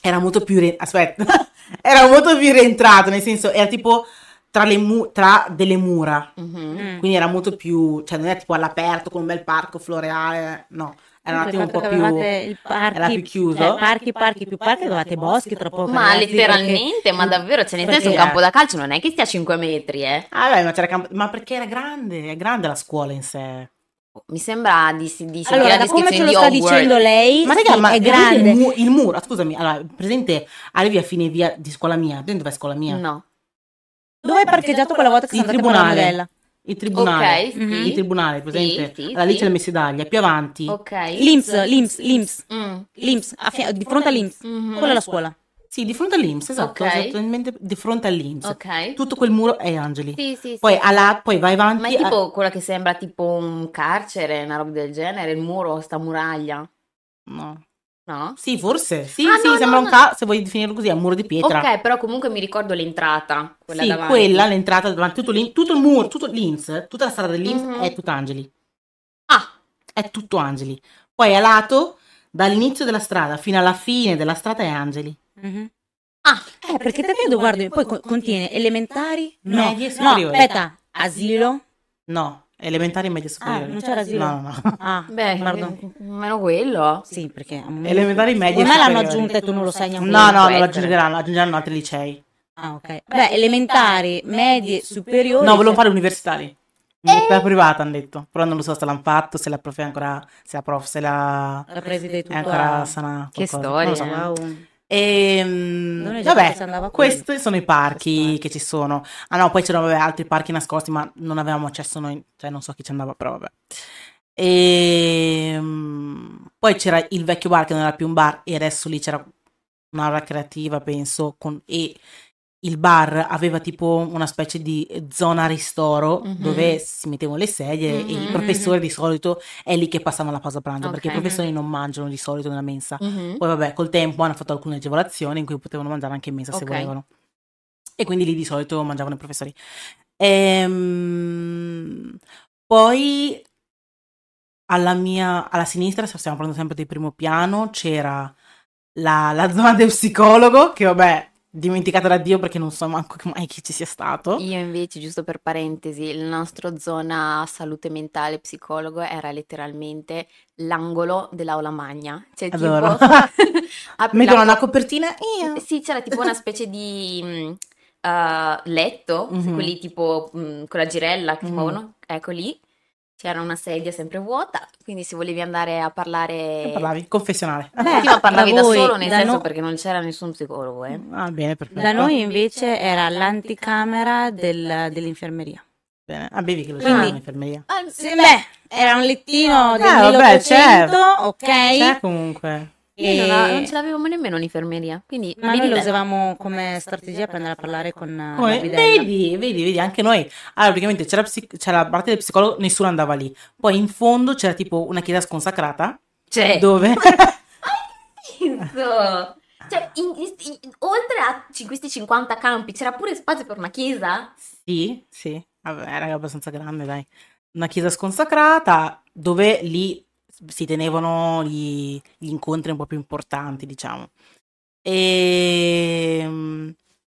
era molto più, re- aspetta, [laughs] era molto più rientrato, nel senso, era tipo tra, le mu- tra delle mura, Mhm. Mm. quindi era molto più, cioè non era tipo all'aperto con un bel parco floreale, no, era un attimo un po' più... parchi, era più chiuso. cioè, parchi, parchi, più parchi, avevate boschi tra poco. Ma ragazzi, letteralmente, perché- ma davvero, cioè nel senso un campo da calcio non è che stia a 5 metri, eh. Ah, beh, ma c'era campo... Ma perché era grande, è grande la scuola in sé. Mi sembra di, di sentire Allora, come ce lo di sta dicendo lei, Ma sì, raga, ma è grande. Il, mu- il muro, scusami, allora, presente, arrivi a fine via di scuola mia, presente dov'è scuola mia? No. Dove hai parcheggiato quella volta che siamo andati con la tribunale. modella? Il tribunale. Ok, Mhm. sì. Il tribunale, presente? Sì, sì, allora, lì c'è la Messidaglia, più avanti. Ok. L'Inps, l'Inps, l'Inps, Mm. l'Inps, a fia- di fronte all'Inps. Mhm. Quella è la scuola. Sì, di fronte all'Inps, esatto, Ok. esattamente di fronte all'Inps. Ok. Tutto quel muro è Angeli. Sì, sì, Poi, sì. alla- poi vai avanti. Ma è a- tipo quella che sembra tipo un carcere, una roba del genere, il muro, sta muraglia, No. No? Sì, forse. Sì, Ah, sì, no, sembra no, un ca- se vuoi definirlo così, è un muro di pietra. Ok, però comunque mi ricordo l'entrata, quella sì, davanti. quella, l'entrata davanti, tutto, l'in- tutto il muro, tutto l'Inps, tutta la strada dell'Inps Mhm. è tutta Angeli. Ah, È tutto Angeli. Poi a lato, dall'inizio della strada fino alla fine della strada è Angeli. Mhm. ah, Eh, perché te vedo, guarda, poi co- contiene elementari, no, Medie e no, aspetta, asilo, No, elementari e medie ah, superiori. non c'era asilo. No, no, no. Ah, [laughs] beh, guarda. eh, meno quello. Sì, perché Elementari, medie e me l'hanno superiori. aggiunta e tu non lo sai neanche. No, no, lo aggiungeranno, aggiungeranno altri licei. Ah, ok. Beh, elementari, medie, superiori. No, volevo fare universitari. Università privata hanno detto, però non lo so se l'hanno fatto, se la prof è ancora, se la prof, se la La preside è tutto ancora a- sana. Che qualcosa. storia, Non lo so. Wow. Ehm, si andava vabbè, questi sono i parchi che ci sono. Ah no, poi c'erano altri parchi nascosti, ma non avevamo accesso noi, cioè non so chi ci andava, però vabbè. Ehm, poi c'era il vecchio bar che non era più un bar e adesso lì c'era un'area creativa, penso, con, e il bar aveva tipo una specie di zona ristoro Mhm. dove si mettevano le sedie e i Mhm. professori di solito è lì che passavano la pausa pranzo perché i professori non mangiano di solito nella mensa. Mhm. Poi vabbè, col tempo hanno fatto alcune agevolazioni in cui potevano mangiare anche in mensa se Ok. volevano. E quindi lì di solito mangiavano i professori. Ehm, poi alla mia, alla sinistra, se stiamo parlando sempre del primo piano, c'era la, la zona del psicologo, che vabbè, dimenticata da Dio perché non so manco mai chi ci sia stato. Io invece, giusto per parentesi, il nostro zona salute mentale psicologo era letteralmente l'angolo dell'aula magna. Cioè, tipo, Adoro. [laughs] [laughs] apri Mettono una copertina io. Sì, c'era tipo una specie di mm, uh, letto, [laughs] Mhm. quelli tipo mm, con la girella che si Mhm. muovono, ecco lì. C'era una sedia sempre vuota, quindi se volevi andare a parlare... Che parlavi? Confessionale. Beh, Sì, ma parlavi da da, voi, solo, nel da senso no- perché non c'era nessun psicologo, eh. Ah, bene, perfetto. Da noi invece era l'anticamera del- dell'infermeria. Bene. Ah, bevi che lo Quindi- c'è in infermeria. Sì, beh, era un lettino del Eh, vabbè, 1800, ok? C'è comunque. Io non, non ce l'avevamo nemmeno l'infermeria, quindi Ma noi lo usavamo come strategia per andare a parlare con eh, Come-. Vedi, vedi, vedi, anche noi. Allora, praticamente c'era, psi- c'era la parte del psicologo, nessuno andava lì. Poi in fondo c'era tipo una chiesa sconsacrata Cioè, dove... [laughs] senso? Cioè, in- in- in- oltre a questi 50 campi, c'era pure spazio per una chiesa? sì, sì, vabbè, era abbastanza grande, dai. Una chiesa sconsacrata dove lì si tenevano gli, gli incontri un po' più importanti, diciamo. E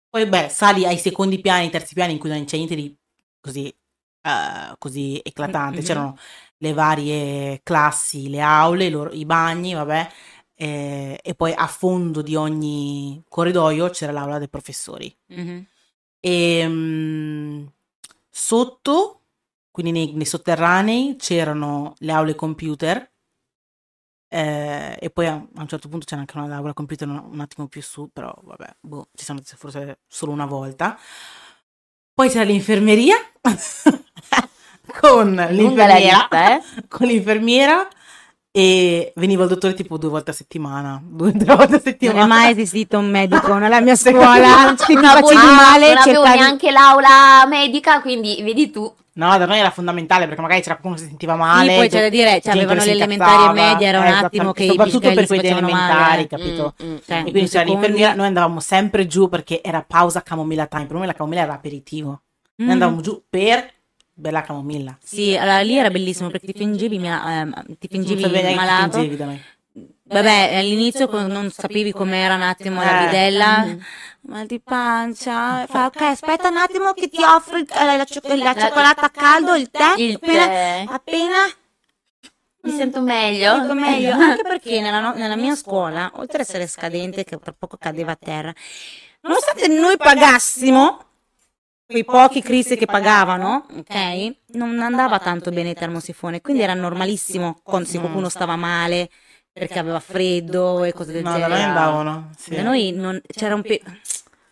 poi, beh, sali ai secondi piani, ai terzi piani in cui non c'è niente di così, eh, così eclatante. Mhm. C'erano le varie classi, le aule, i loro- i bagni, vabbè. eh, e poi a fondo di ogni corridoio c'era l'aula dei professori. Mhm. E mm, sotto, quindi nei, nei sotterranei, c'erano le aule computer. eh, e poi a, a un certo punto c'era anche una aula computer un, un attimo più su, però vabbè, boh, ci sono forse solo una volta. Poi c'era l'infermeria [laughs] con l'infermiera, lista, eh? [laughs] con l'infermiera e veniva il dottore tipo due volte a settimana, due o tre volte a Non settimana. è mai esistito un medico [laughs] nella mia scuola. No, voi- facevi male, non avevo cercavi... neanche l'aula medica, quindi vedi tu. No, da noi era fondamentale perché magari c'era qualcuno che si sentiva Sì, male. poi c'è da dire, cioè, avevano le elementari e medie, era un eh, attimo che i soprattutto per quelli elementari, male. capito? Mm, mm. Cioè, E quindi c'era l'infermiera, noi andavamo sempre giù perché era pausa camomilla time, per noi la camomilla era aperitivo. Noi Mm. andavamo giù per bella camomilla. Sì, allora lì era bellissimo perché ti fingevi, mia- ehm, ti fingevi malato. fingevi da me. Vabbè, all'inizio non sapevi com'era un attimo la Eh. bidella, Mhm. mal di pancia, fa ok, aspetta un attimo che ti offro il- eh, la, cioc- la cioccolata a caldo, il tè, Il appena, tè. appena Mi sento meglio. Dico meglio, anche perché nella, no- nella mia scuola, oltre ad essere scadente, che tra poco cadeva a terra, nonostante noi pagassimo, quei pochi cristi che pagavano, ok, non andava tanto bene il termosifone, quindi era normalissimo quando se qualcuno stava male perché aveva freddo e cose del No, da genere. noi andavano. Sì. Da noi non, c'era un pe...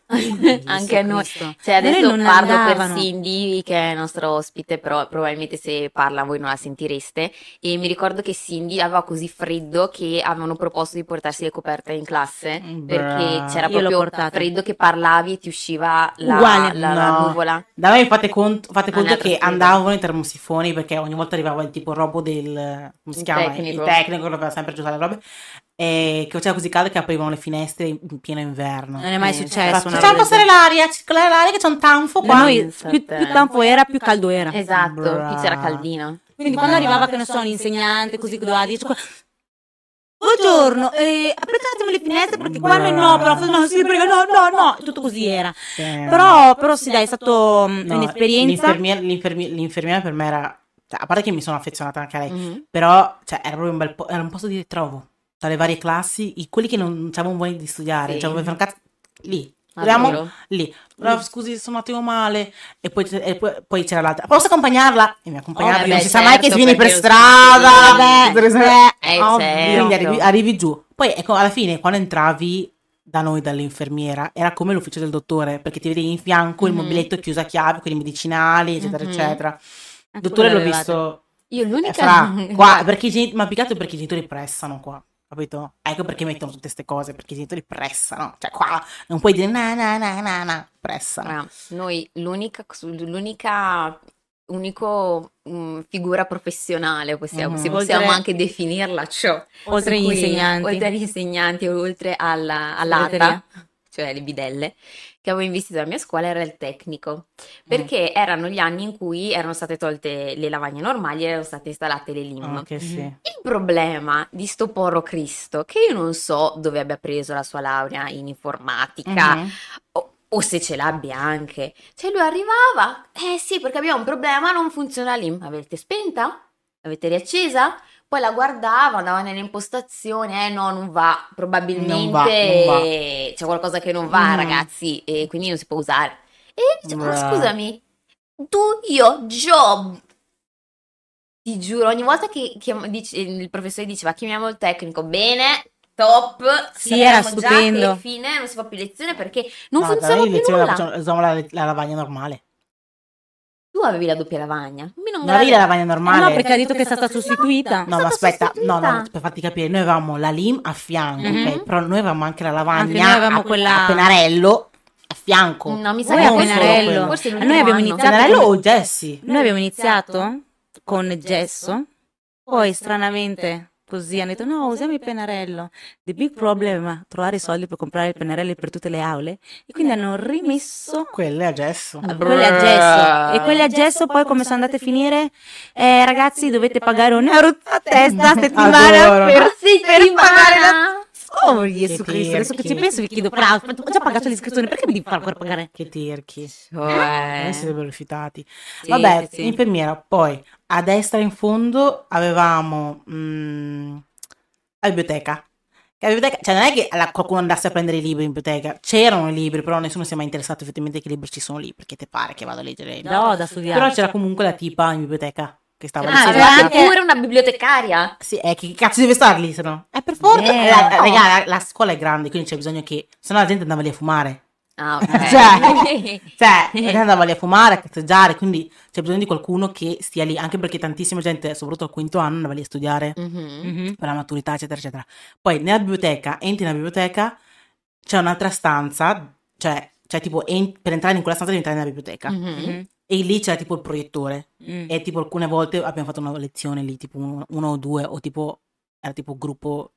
[laughs] Anche a noi. Cioè, noi adesso non parlo andavano. per Cindy, che è il nostro ospite, però probabilmente se parla voi non la sentireste. E mi ricordo che Cindy aveva così freddo che avevano proposto di portarsi le coperte in classe Bra. perché c'era Io proprio freddo che parlavi e ti usciva la, Uguale. la- la No. nuvola. Da noi fate conto, fate conto che freddo. andavano i termosifoni perché ogni volta arrivava il tipo robo del come si Il chiama? tecnico. Il tecnico che doveva sempre giocare le robe e che faceva così caldo che aprivano le finestre in pieno inverno. Non è mai E successo Facciamo passare l'aria, circolare l'aria che c'è un tanfo qua. noi più, più tempo era, più caldo era. Esatto, Bra. qui c'era caldino. Quindi quando arrivava, che ne so, l'insegnante, così che doveva dirci... Buongiorno, eh, aprite un attimo le finestre perché qua noi no, però no, sì, prego, no, no, no, tutto così era. Sì. Però, però sì, dai, è stato mm, No, un'esperienza. L'infermiera, l'infermi- l'infermiera per me era cioè, a parte che mi sono affezionata anche a lei, Mhm. però cioè, era proprio un bel po', era un posto di ritrovo tra le varie classi, i- quelli che non avevano voglia di studiare, Sì. cioè, avevano cazzo- lì. Vero? lì. Però, scusi, sono un attimo male. E poi, e poi- poi c'era l'altra. Posso accompagnarla? E mi ha accompagnata. Oh, perché non beh, si sa mai che certo, vieni per perché strada. Beh, Eh, certo. Quindi arrivi, arrivi giù. Poi ecco, alla fine, quando entravi da noi, dall'infermiera, era come l'ufficio del dottore, perché ti vedevi in fianco il Mhm. mobiletto chiuso a chiave, quelli medicinali, eccetera, Mhm. eccetera. Il dottore l'ho visto Io eh, l'unica... fra [laughs] qua, perché i ma altro perché i genitori pressano qua. Capito? Ecco perché mettono tutte queste cose, perché i genitori pressano. Cioè, qua non puoi dire na na na na na, pressano. Noi l'unica, l'unica unico mm, figura professionale possiamo, Mhm. se possiamo Oltre- anche definirla ciò Oltre agli insegnanti. oltre agli insegnanti oltre alla, all'ATA. Cioè le bidelle che avevo investito dalla mia scuola era il tecnico perché erano gli anni in cui erano state tolte le lavagne normali e erano state installate le LIM Ah, che sì. Mhm. il problema di sto porro Cristo, che io non so dove abbia preso la sua laurea in informatica Mhm. o, o se ce l'abbia anche. Cioè lui arrivava, eh sì, perché abbiamo un problema, non funziona l'IM. Avete spenta? Avete riaccesa? Poi la guardava, andava nelle impostazioni, eh no, non va, probabilmente Non va, non va. c'è qualcosa che non va, Mhm. ragazzi, e quindi non si può usare. E io dicevo, ma scusami, do your job. Ti giuro, ogni volta che chiam- dice- il professore diceva chiamiamo il tecnico, bene, top, Sì, era già stupendo. che fine, non si fa più lezione perché non No, funziona più lezione la nulla. facciamo- usavamo la, la lavagna normale. Tu avevi la doppia lavagna, non Non avevi la lavagna Eh normale? no, perché ha detto che è stata sostituita. No, ma aspetta, no, no, per farti capire, noi avevamo la lim a fianco, Mhm. ok? Però noi avevamo anche la lavagna Anche noi avevamo a, quella- a pennarello a fianco. No, mi sa che a forse- pennarello. forse noi abbiamo anno. iniziato- Pennarello o Jessie? Noi abbiamo iniziato con gesso, poi stranamente così hanno detto no, usiamo il pennarello. The big problem è trovare i soldi per comprare il pennarello per tutte le aule e quindi hanno rimesso Quelle a gesso. Ah, quelle a gesso e quelle a gesso poi come sono andate a finire Eh, ragazzi dovete pagare un euro a testa a [laughs] settimana per, A per pagare la settimana. Oh Gesù Cristo adesso che ci penso vi chiedo però ho già pagato l'iscrizione perché mi devi far ancora pagare Che tirchi. Cioè, Noi siamo rifiutati. Sì, Vabbè, sì, infermiera. Poi a destra in fondo avevamo mm, la biblioteca. La biblioteca, cioè non è che la- qualcuno andasse a prendere i libri in biblioteca, c'erano i libri, però nessuno si è mai interessato effettivamente che libri ci sono lì, perché te pare che vado a leggere. no da studiare Però c'era comunque la tipa in biblioteca che stava Ah, Avevate anche- pure una bibliotecaria. Sì, eh, che cazzo deve star lì se no? Eh, per forza. Eh, la, raga, la, la scuola è grande, quindi c'è bisogno che... Se no la gente andava lì a fumare. Ah, [laughs] Cioè, [laughs] Cioè, la gente andava lì a fumare, a cazzeggiare, quindi c'è bisogno di qualcuno che stia lì, anche perché tantissima gente, soprattutto al quinto anno, andava lì a studiare Mhm. Mhm. per la maturità, eccetera, eccetera. Poi nella biblioteca, entri nella biblioteca, c'è un'altra stanza, cioè, cioè tipo, en- per entrare in quella stanza devi entrare nella biblioteca. Mhm. E lì c'era tipo il proiettore. Mm. E tipo alcune volte abbiamo fatto una lezione lì, tipo uno, uno o due, o tipo, era tipo gruppo,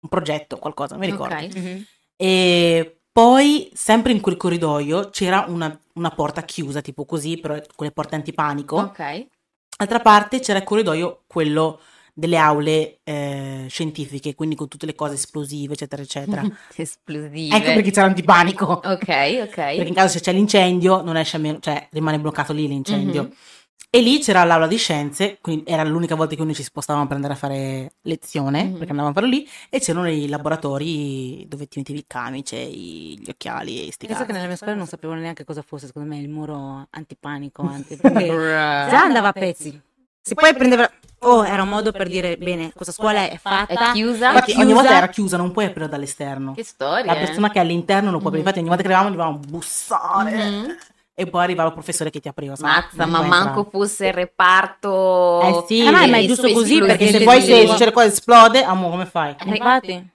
un progetto, qualcosa, non mi ricordo. Ok. Mhm. E Poi, sempre in quel corridoio, c'era una, una porta chiusa, tipo così, però con le porte antipanico. Ok. D'altra parte c'era il corridoio, quello delle aule eh, scientifiche, quindi con tutte le cose esplosive, eccetera, eccetera. [laughs] Esplosive. ecco perché c'era antipanico. Ok, ok. Perché in caso se c'è l'incendio, non esce a meno, cioè rimane bloccato lì l'incendio. Mhm. E lì c'era l'aula di scienze, quindi era l'unica volta che noi ci spostavamo per andare a fare lezione, Mhm. perché andavamo farlo lì, e c'erano i laboratori dove ti mettevi il camice, i- gli occhiali e sti Penso che cazzi. nelle mie scuole non sapevano neanche cosa fosse, secondo me, il muro antipanico. Anti, [laughs] già andava a pezzi. Se poi prendeva... Oh, era un modo per dire, bene, questa scuola è fatta. È chiusa? Infatti ogni volta era chiusa, non puoi aprire dall'esterno. Che storia. La persona che è all'interno non può aprire, Mhm. infatti ogni volta che arrivavamo dovevamo bussare. Mhm. E poi arrivava il professore che ti apriva. Mazza, ma manco entrare. fosse il reparto. Eh sì, vedi, ma è giusto così, perché Perché se poi se succede qualcosa esplode, amo, come fai? Infatti.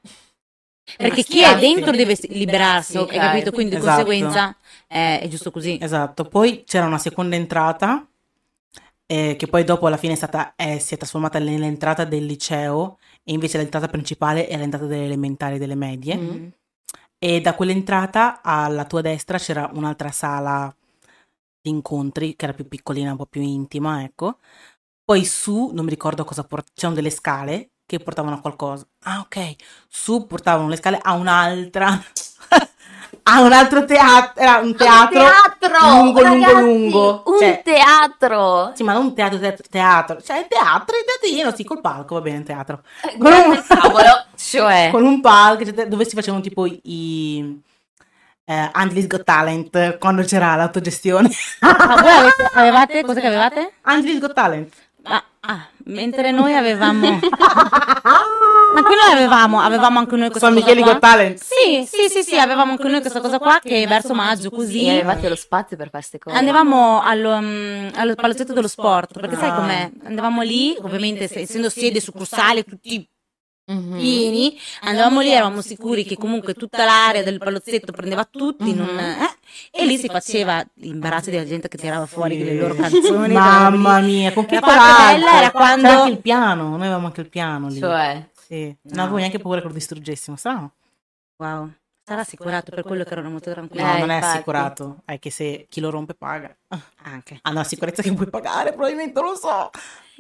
Perché chi è dentro deve liberarsi, Ok. hai capito? Quindi di Esatto. conseguenza eh, è giusto così. Esatto, poi c'era una seconda entrata eh, che poi dopo alla fine è stata, eh, si è trasformata nell'entrata del liceo e invece l'entrata principale è l'entrata delle elementari e delle medie. Mm. E da quell'entrata alla tua destra c'era un'altra sala di incontri che era più piccolina, un po' più intima, ecco. Poi su, non mi ricordo cosa portavano, c'erano delle scale che portavano a qualcosa. Ah, ok. Su portavano le scale a un'altra, a un altro teatro, era un teatro. teatro! lungo, lungo, ragazzi, lungo. Un Cioè- teatro! Sì, ma non un teatro, teatro, teatro. Cioè, il teatro, il teatrino, sì, col palco, va bene, il teatro. Eh, Grande cavolo! [laughs] Cioè, Con un palco dove si facevano tipo i... Eh, Angeli's Got Talent, quando c'era l'autogestione. Ah, voi avete- [laughs] avevate, cosa che avevate? Angeli's Got Talent. Ah, ah, mentre noi avevamo... [laughs] Anche noi avevamo, avevamo anche noi questa San cosa Michele qua. Got Talent. Sì, sì, sì, sì, avevamo anche noi questa cosa qua che verso maggio così e avevate lo spazio per fare queste cose. andavamo allo, mm, allo palazzetto dello sport, perché sai Ah. com'è? Andavamo lì, ovviamente se- essendo sede succursale tutti Mhm. pieni, andavamo lì, eravamo sicuri che comunque tutta l'area del palazzetto prendeva tutti, non- Mhm. eh, e lì si faceva l'imbarazzo della gente che tirava fuori Sì. le loro canzoni. Mamma mia, con che La parte bella era quando- C'era anche il piano, noi avevamo anche il piano lì. Cioè, Sì. Non No. avevo neanche paura che lo distruggessimo, strano. Wow, sarà assicurato per quello che erano molto tranquilli. No, Eh, non è infatti. assicurato, è che se chi lo rompe paga. Anche. Hanno la sicurezza che puoi pagare, probabilmente, non lo so.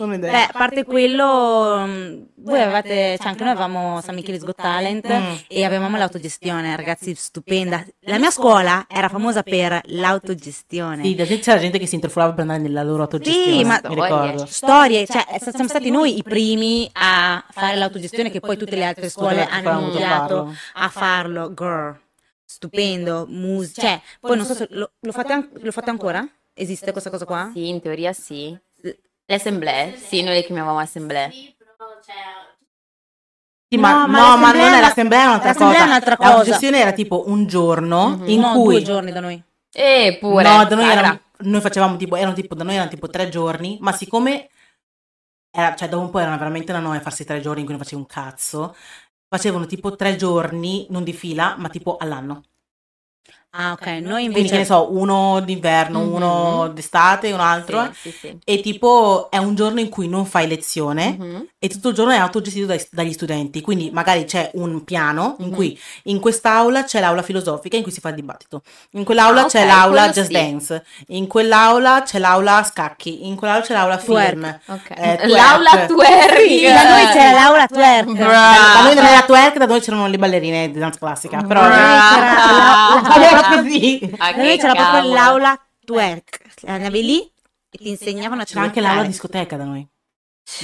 Idea. Beh, a parte quello, mm, voi avevate, cioè anche noi avevamo San Michele's Got Talent Mm. e avevamo l'autogestione, ragazzi, stupenda. La mia scuola era famosa per l'autogestione. Sì, da- c'era gente che si interfolava per andare nella loro autogestione, Sì, ma- mi ricordo. Storie, cioè eh, siamo stati noi i primi a fare l'autogestione che poi tutte le altre scuole hanno iniziato a farlo. Girl, stupendo, musica, cioè, poi non so se lo, lo fate, an- lo fate ancora? Esiste questa cosa qua? sì, in teoria sì. Le assemblee? Sì, noi le chiamiamo assemblee. Sì, ma, No, no, ma ma, l'assemblea non è l'assemblea, è un'altra cosa. è un'altra cosa. L'autogestione era tipo un giorno Mhm. in no, cui... due giorni da noi. E pure. No, da noi, erano- noi facevamo tipo, erano tipo, da noi erano tipo tre giorni, ma siccome, era, cioè dopo un po' erano veramente una noia farsi tre giorni in cui non facevi un cazzo, facevano tipo tre giorni, non di fila, ma tipo all'anno. Ah, ok, noi Quindi invece che ne so, uno d'inverno, Mhm. uno d'estate un altro. Sì, sì, sì. E tipo è un giorno in cui non fai lezione Mhm. e tutto il giorno è autogestito dai- dagli studenti. Quindi magari c'è un piano in Mhm. cui in quest'aula c'è l'aula filosofica in cui si fa il dibattito. In quell'aula Ah, c'è ok, l'aula jazz dance. In quell'aula c'è l'aula scacchi. In quell'aula c'è l'aula film. Ok. Eh. L'aula twerk. Sì, da noi c'era l'aula twerk. Da noi non era twerk, da noi c'erano le ballerine di danza classica. Però Bra- era [laughs] così. Ah, Da noi che c'era proprio l'aula twerk. Andavi lì e ti insegnavano a C'era anche l'aula discoteca da noi.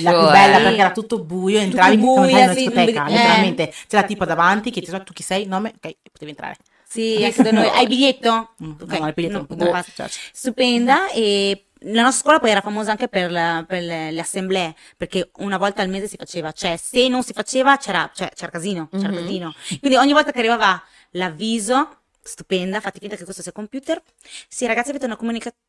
La più Cioè, bella perché era tutto buio, entravi come fai in una discoteca, vedi- letteralmente. C'era tipo davanti che ti sa tu chi sei, nome, ok, potevi entrare. Sì, anche da noi. Hai il biglietto? Mm, Ok, no, il biglietto no, cioè, Stupenda e la nostra scuola poi era famosa anche per, la- per le, le assemblee, perché una volta al mese si faceva, cioè se non si faceva c'era, cioè, c'era casino, c'era Mhm. casino. Quindi ogni volta che arrivava l'avviso, stupenda, fate finta che questo sia computer, sì ragazzi avete una comunicazione...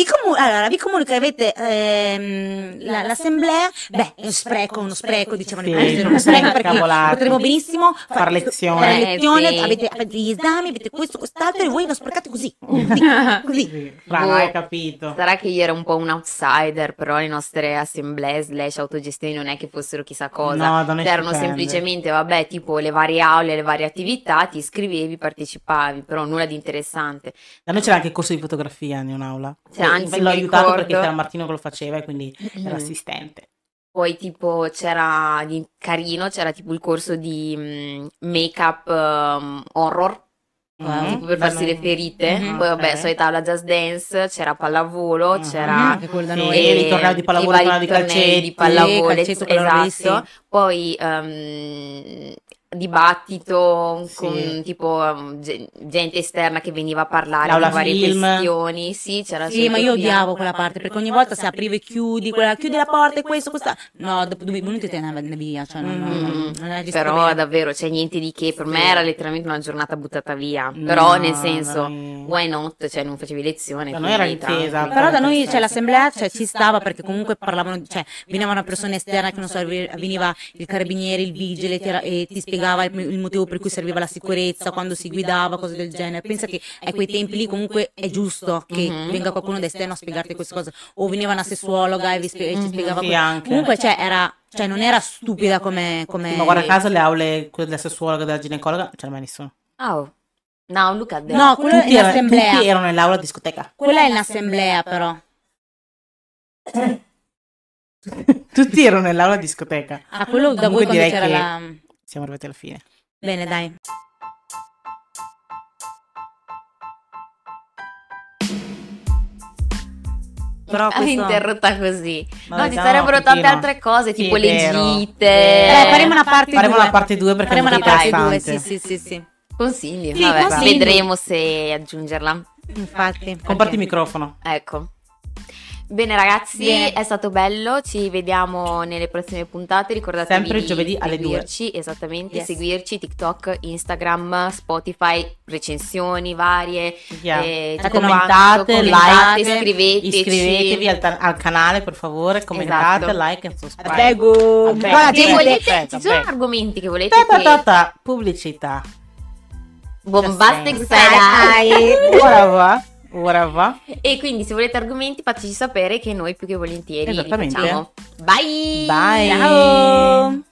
Vi comu- allora, vi comunico che avete ehm, la- l'assemblea, beh, è uno spreco, uno spreco, dicevano Sì, i professori, uno spreco perché cavolate. potremmo benissimo fa- Fare lezione. Eh, lezione, sì. avete, avete gli esami, avete questo, quest'altro e voi lo sprecate così, [laughs] così, così. Sì, Fra, Boh. hai capito. Sarà che io ero un po' un outsider, però le nostre assemblee slash autogestioni non è che fossero chissà cosa. No, da noi Erano semplicemente, vabbè, tipo le varie aule, le varie attività, ti iscrivevi, partecipavi, però nulla di interessante. Da noi c'era anche il corso di fotografia in un'aula. Cioè, anzi, l'ho aiutato ricordo- perché c'era Martino che lo faceva e quindi era Mm. assistente. Poi tipo c'era di carino, c'era tipo il corso di mm, make-up um, horror, Wow. tipo per farsi le ferite. Mhm. Poi vabbè, Ok. solita aula jazz dance, c'era pallavolo, Mhm. c'era... Anche quello da noi. e i ritornelli di pallavolo, i vari tornelli di calcetti, di pallavolo, calcetto, esatto. Poi ehm, dibattito Sì. con tipo ge- gente esterna che veniva a parlare L'aula di varie film. questioni. Sì, c'era Sì, ma io odiavo quella parte perché ogni volta se aprivi e chiudi, quella, chiudi la porta e questo, questa. No, dopo due minuti te ne andavi via. Cioè, non, non, non, non Però gestibile. davvero c'è niente di che, per me Sì. era letteralmente una giornata buttata via. Però No, nel senso, why not? Cioè non facevi lezione. Da noi era intesa. Però da noi c'è l'assemblea, cioè ci stava perché comunque parlavano, cioè venivano una persona esterna che non so, veniva il carabiniere, il vigile e ti spiegava il, il motivo per cui serviva la sicurezza, quando si guidava, cose del genere. Pensa che a quei tempi lì comunque è giusto che Mhm. venga qualcuno da esterno a spiegarti queste cose. O veniva una sessuologa e, vi spie- e ci spiegava Sì, que- anche. Comunque cioè, era, cioè non era stupida come... come... Ma guarda caso le aule, quelle della sessuologa e della ginecologa, non c'era mai nessuno. Oh. No, Luca ha detto. No, quello Tutti, è era- l'assemblea. tutti erano nell'aula discoteca. Quella è l'assemblea però. [laughs] tutti erano nell'aula discoteca. Ah, quello da voi quando direi c'era che la... siamo arrivati alla fine. Bene, dai. Però questo... interrotta così. Ma no, ci no, sarebbero un tante altre cose, Sì, tipo le gite. Eh, faremo una parte Faremo due. una parte 2 perché Faremo è una parte 2, interessante. sì, sì, sì, sì. Consigli. Sì, Vabbè, consigli. vedremo se aggiungerla. Infatti. Comparti il microfono. Ecco. Bene ragazzi, Bene. è stato bello, ci vediamo nelle prossime puntate, ricordatevi Sempre di giovedì alle due. seguirci, esattamente, Yes. seguirci TikTok, Instagram, Spotify, recensioni varie, Yeah. eh, commentate, quanto, like, commentate, iscriveteci. Iscrivetevi al, ta- al canale per favore, commentate, Esatto. like e subscribe. Prego. Ci sono argomenti che volete Ta ta ta ta, pubblicità. Bombastic Just side Ora va. E quindi se volete argomenti fateci sapere che noi più che volentieri Esattamente. facciamo. Bye! Bye. Ciao.